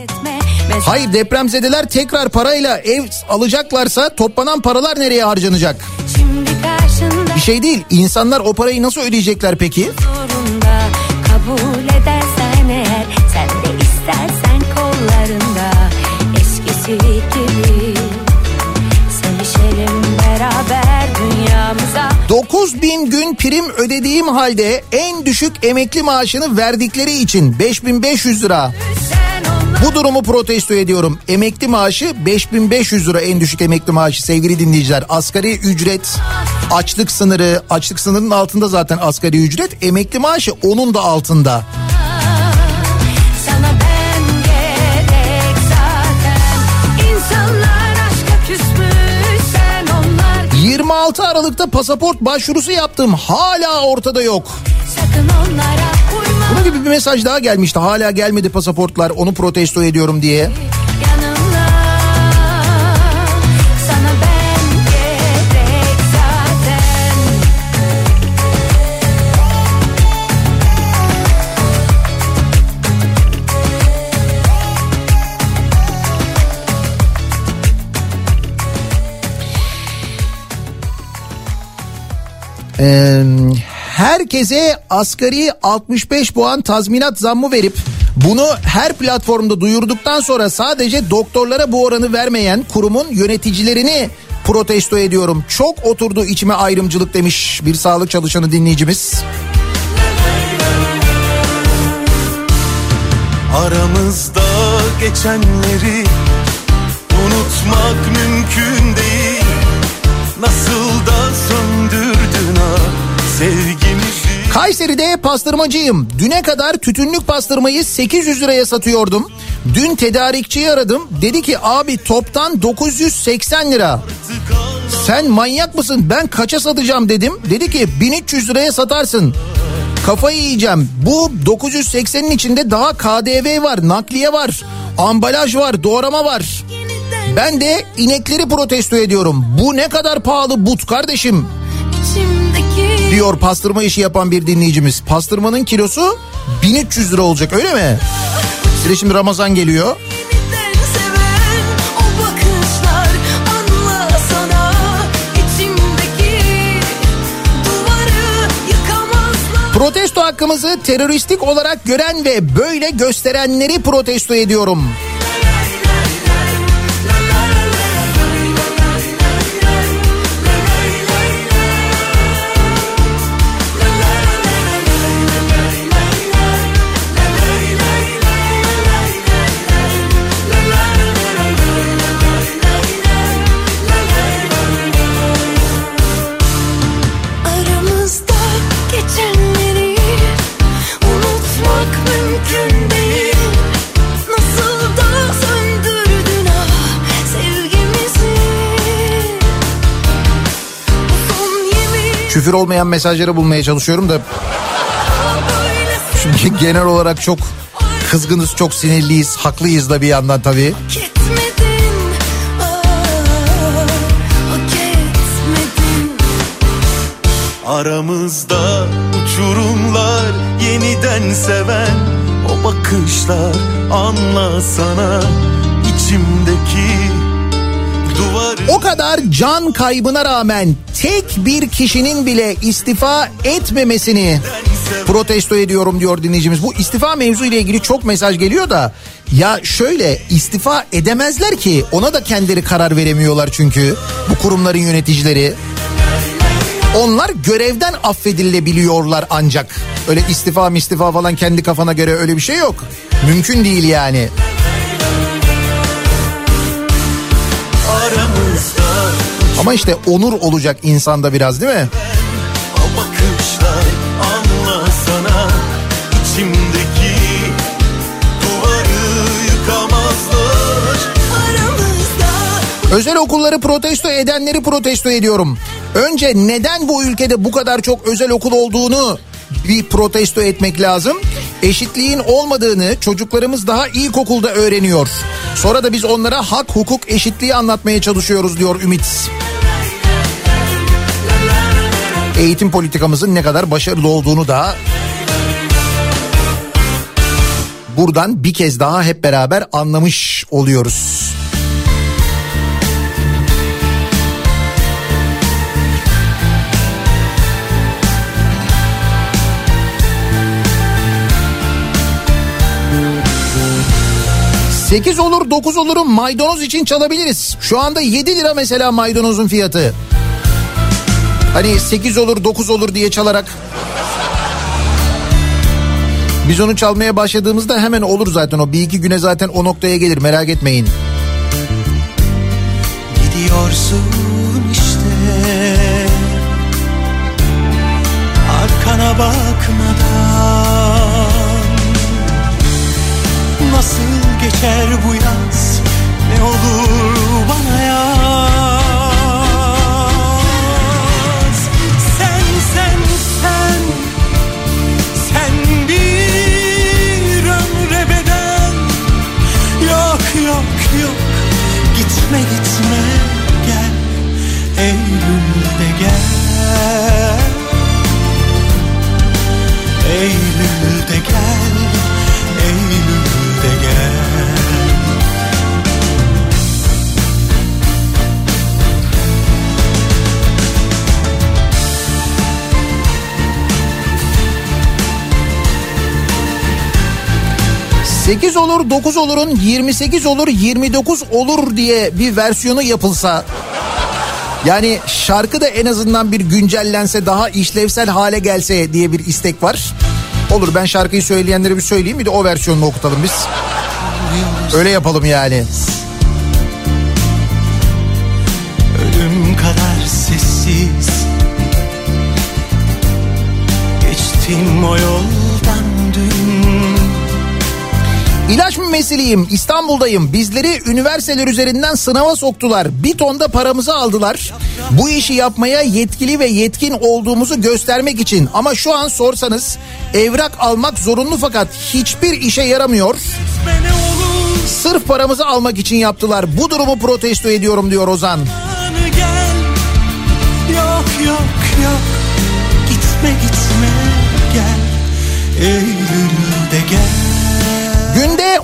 Hayır depremzedeler tekrar parayla ev alacaklarsa toplanan paralar nereye harcanacak? Bir şey değil. İnsanlar o parayı nasıl ödeyecekler peki? zorunda Kabul edersen 9000 gün prim ödediğim halde en düşük emekli maaşını verdikleri için 5500 lira. Bu durumu protesto ediyorum. Emekli maaşı 5500 lira en düşük emekli maaşı sevgili dinleyiciler. Asgari ücret, açlık sınırı, açlık sınırının altında zaten asgari ücret. Emekli maaşı onun da altında. 26 Aralık'ta pasaport başvurusu yaptım. Hala ortada yok. Bunun gibi bir mesaj daha gelmişti. Hala gelmedi pasaportlar. Onu protesto ediyorum diye. Ee, herkese asgari 65 puan tazminat zammı verip bunu her platformda duyurduktan sonra sadece doktorlara bu oranı vermeyen kurumun yöneticilerini protesto ediyorum. Çok oturdu içime ayrımcılık demiş bir sağlık çalışanı dinleyicimiz. Aramızda geçenleri unutmak mümkün değil Nasıl da söndürdün Kayseri'de pastırmacıyım. Düne kadar tütünlük pastırmayı 800 liraya satıyordum. Dün tedarikçiyi aradım. Dedi ki abi toptan 980 lira. Sen manyak mısın? Ben kaça satacağım dedim. Dedi ki 1300 liraya satarsın. Kafayı yiyeceğim. Bu 980'in içinde daha KDV var, nakliye var, ambalaj var, doğrama var. Ben de inekleri protesto ediyorum. Bu ne kadar pahalı but kardeşim İçimdeki diyor pastırma işi yapan bir dinleyicimiz. Pastırmanın kilosu 1300 lira olacak öyle mi? De şimdi Ramazan geliyor. Protesto hakkımızı teröristik olarak gören ve böyle gösterenleri protesto ediyorum. Küfür olmayan mesajları bulmaya çalışıyorum da çünkü genel olarak çok kızgınız, çok sinirliyiz, haklıyız da bir yandan tabii. Ah. Aramızda uçurumlar yeniden seven o bakışlar anlasana içimdeki duvarı O kadar can kaybına rağmen tek bir kişinin bile istifa etmemesini protesto ediyorum diyor dinleyicimiz. Bu istifa mevzu ile ilgili çok mesaj geliyor da ya şöyle istifa edemezler ki ona da kendileri karar veremiyorlar çünkü bu kurumların yöneticileri. Onlar görevden affedilebiliyorlar ancak. Öyle istifa istifa falan kendi kafana göre öyle bir şey yok. Mümkün değil yani. Ama işte onur olacak insanda biraz değil mi? o bakışlar anlasana içimdeki Özel okulları protesto edenleri protesto ediyorum. Önce neden bu ülkede bu kadar çok özel okul olduğunu bir protesto etmek lazım. Eşitliğin olmadığını çocuklarımız daha ilkokulda öğreniyor. Sonra da biz onlara hak, hukuk, eşitliği anlatmaya çalışıyoruz diyor Ümit. Eğitim politikamızın ne kadar başarılı olduğunu da buradan bir kez daha hep beraber anlamış oluyoruz. Sekiz olur dokuz olurum maydanoz için çalabiliriz. Şu anda 7 lira mesela maydanozun fiyatı. Hani 8 olur 9 olur diye çalarak. Biz onu çalmaya başladığımızda hemen olur zaten o. Bir iki güne zaten o noktaya gelir merak etmeyin. Gidiyorsun işte Arkana bakmadan Nasıl geçer bu yaz 8 olur 9 olurun 28 olur 29 olur diye bir versiyonu yapılsa yani şarkı da en azından bir güncellense daha işlevsel hale gelse diye bir istek var. Olur ben şarkıyı söyleyenlere bir söyleyeyim bir de o versiyonunu okutalım biz. Öyle yapalım yani. Ölüm kadar sessiz Geçtim o yol Mümesiliyim İstanbul'dayım. Bizleri üniversiteler üzerinden sınava soktular. Bir tonda paramızı aldılar. Bu işi yapmaya yetkili ve yetkin olduğumuzu göstermek için. Ama şu an sorsanız evrak almak zorunlu fakat hiçbir işe yaramıyor. Sırf paramızı almak için yaptılar. Bu durumu protesto ediyorum diyor Ozan. Yok yok yok. Gitme gitme gel. Eylül'de gel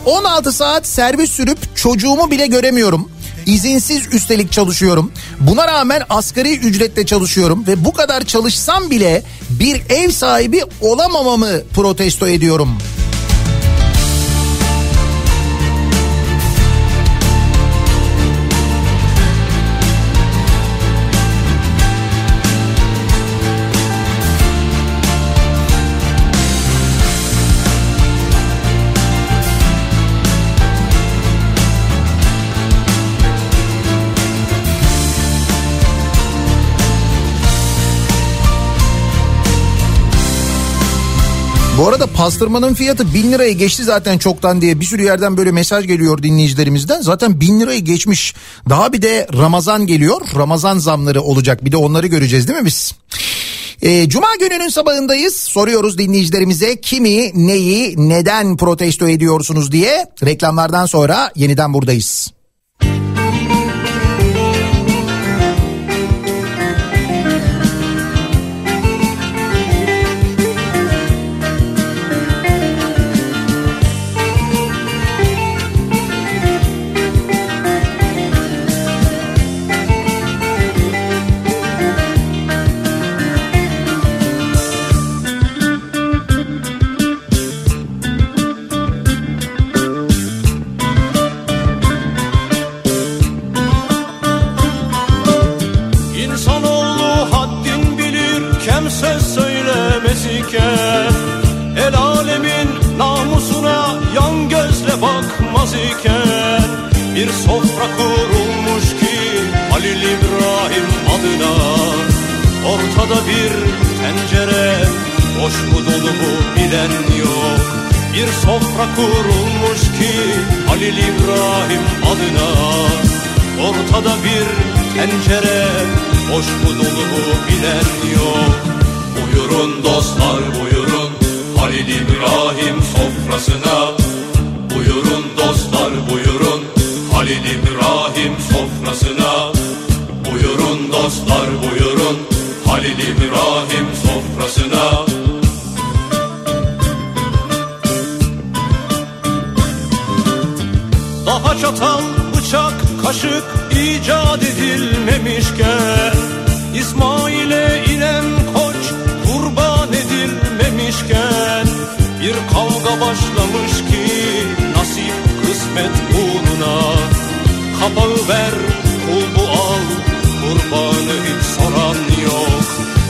16 saat servis sürüp çocuğumu bile göremiyorum. İzinsiz üstelik çalışıyorum. Buna rağmen asgari ücretle çalışıyorum ve bu kadar çalışsam bile bir ev sahibi olamamamı protesto ediyorum. Bu arada pastırmanın fiyatı bin lirayı geçti zaten çoktan diye bir sürü yerden böyle mesaj geliyor dinleyicilerimizden. Zaten bin lirayı geçmiş. Daha bir de Ramazan geliyor. Ramazan zamları olacak. Bir de onları göreceğiz değil mi biz? Ee, Cuma gününün sabahındayız. Soruyoruz dinleyicilerimize kimi, neyi, neden protesto ediyorsunuz diye. Reklamlardan sonra yeniden buradayız. Bir sofra kurulmuş ki Halil İbrahim adına. Ortada bir tencere boş mu dolu mu bilen yok. Bir sofra kurulmuş ki Halil İbrahim adına. Ortada bir tencere boş mu dolu mu bilen yok. Buyurun dostlar buyurun Halil İbrahim sofrasına. Buyurun dostlar buyurun Halil İbrahim sofrasına. Buyurun dostlar buyurun. Halil İbrahim sofrasına. Daha çatal, bıçak, kaşık icat edilmemişken İsmail'e inen koç kurban edilmemişken Bir kavga başlamış ki nasip kısmet uğruna Kapağı ver, kulbu al, kurbanı hiç soran yok.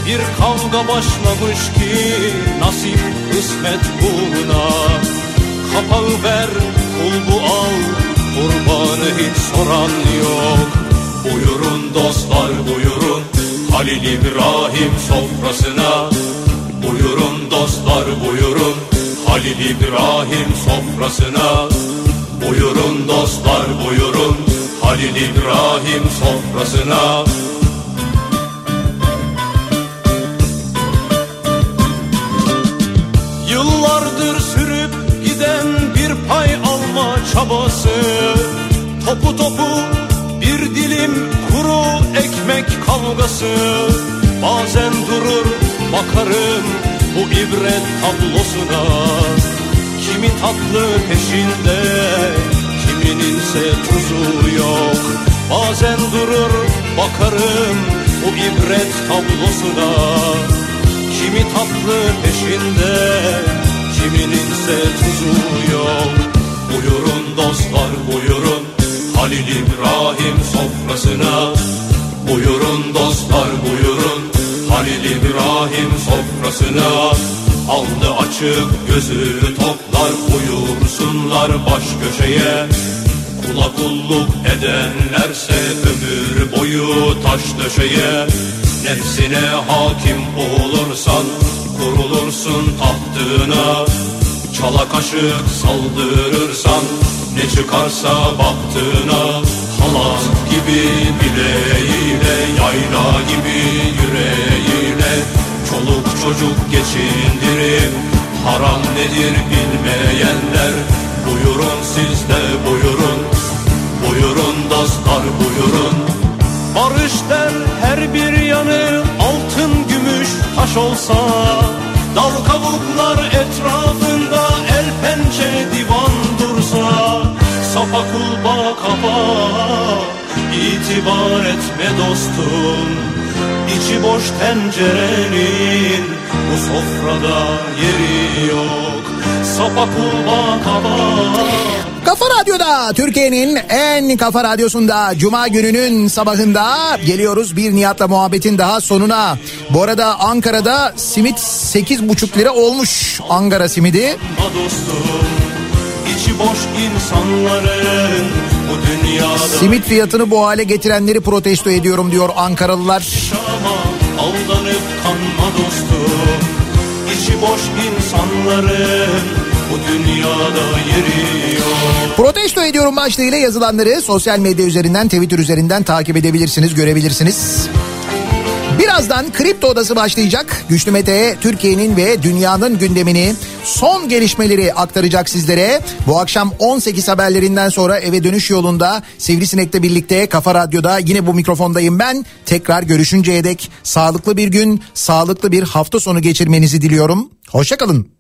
Bir kavga başlamış ki nasip kısmet uğruna Kapağı ver, kulbu al, kurbanı hiç soran yok. Buyurun dostlar buyurun. Halil İbrahim sofrasına. Buyurun dostlar buyurun. Halil İbrahim sofrasına Buyurun dostlar buyurun. Halil İbrahim sofrasına. Yıllardır sürüp giden bir pay alma çabası. Topu topu bir dilim kuru ekmek kavgası. Bazen durur bakarım bu ibret tablosuna Kimi tatlı peşinde kimininse tuzu yok. Bazen durur bakarım bu ibret tablosuna Kimi tatlı peşinde kimininse tuzu yok. Buyurun dostlar buyurun. Halil İbrahim sofrasına. Buyurun dostlar buyurun. Halil İbrahim sofrasına Aldı açık gözü toplar Buyursunlar baş köşeye. Kula kulluk edenlerse ömür boyu taş döşeye. Nefsine hakim olursan kurulursun tahtına. Çala kaşık saldırırsan ne çıkarsa baktığına Halat gibi bileğiyle yayla gibi yüreğiyle Çoluk çocuk geçindirip haram nedir bilmeyenler. Buyurun siz de buyurun. Buyurun dostlar buyurun. Barış der her bir yanı altın gümüş taş olsa Dal kavuklar etrafında el pençe divan dursa Sapa kulba kapa itibar etme dostum İçi boş tencerenin bu sofrada yeri yok Sapa kulba kapa Kafa Radyo'da Türkiye'nin en kafa radyosunda Cuma gününün sabahında geliyoruz bir Nihat'la muhabbetin daha sonuna. Bu arada Ankara'da simit 8,5 lira olmuş Ankara simidi. dostum içi boş insanların Simit fiyatını bu hale getirenleri protesto ediyorum diyor Ankaralılar. aldanıp kanma dostum içi boş insanların Protesto ediyorum başlığıyla yazılanları sosyal medya üzerinden, Twitter üzerinden takip edebilirsiniz, görebilirsiniz. Birazdan Kripto Odası başlayacak. Güçlü Mete Türkiye'nin ve dünyanın gündemini, son gelişmeleri aktaracak sizlere. Bu akşam 18 haberlerinden sonra eve dönüş yolunda Sivrisinek'le birlikte Kafa Radyo'da yine bu mikrofondayım ben. Tekrar görüşünceye dek sağlıklı bir gün, sağlıklı bir hafta sonu geçirmenizi diliyorum. Hoşçakalın.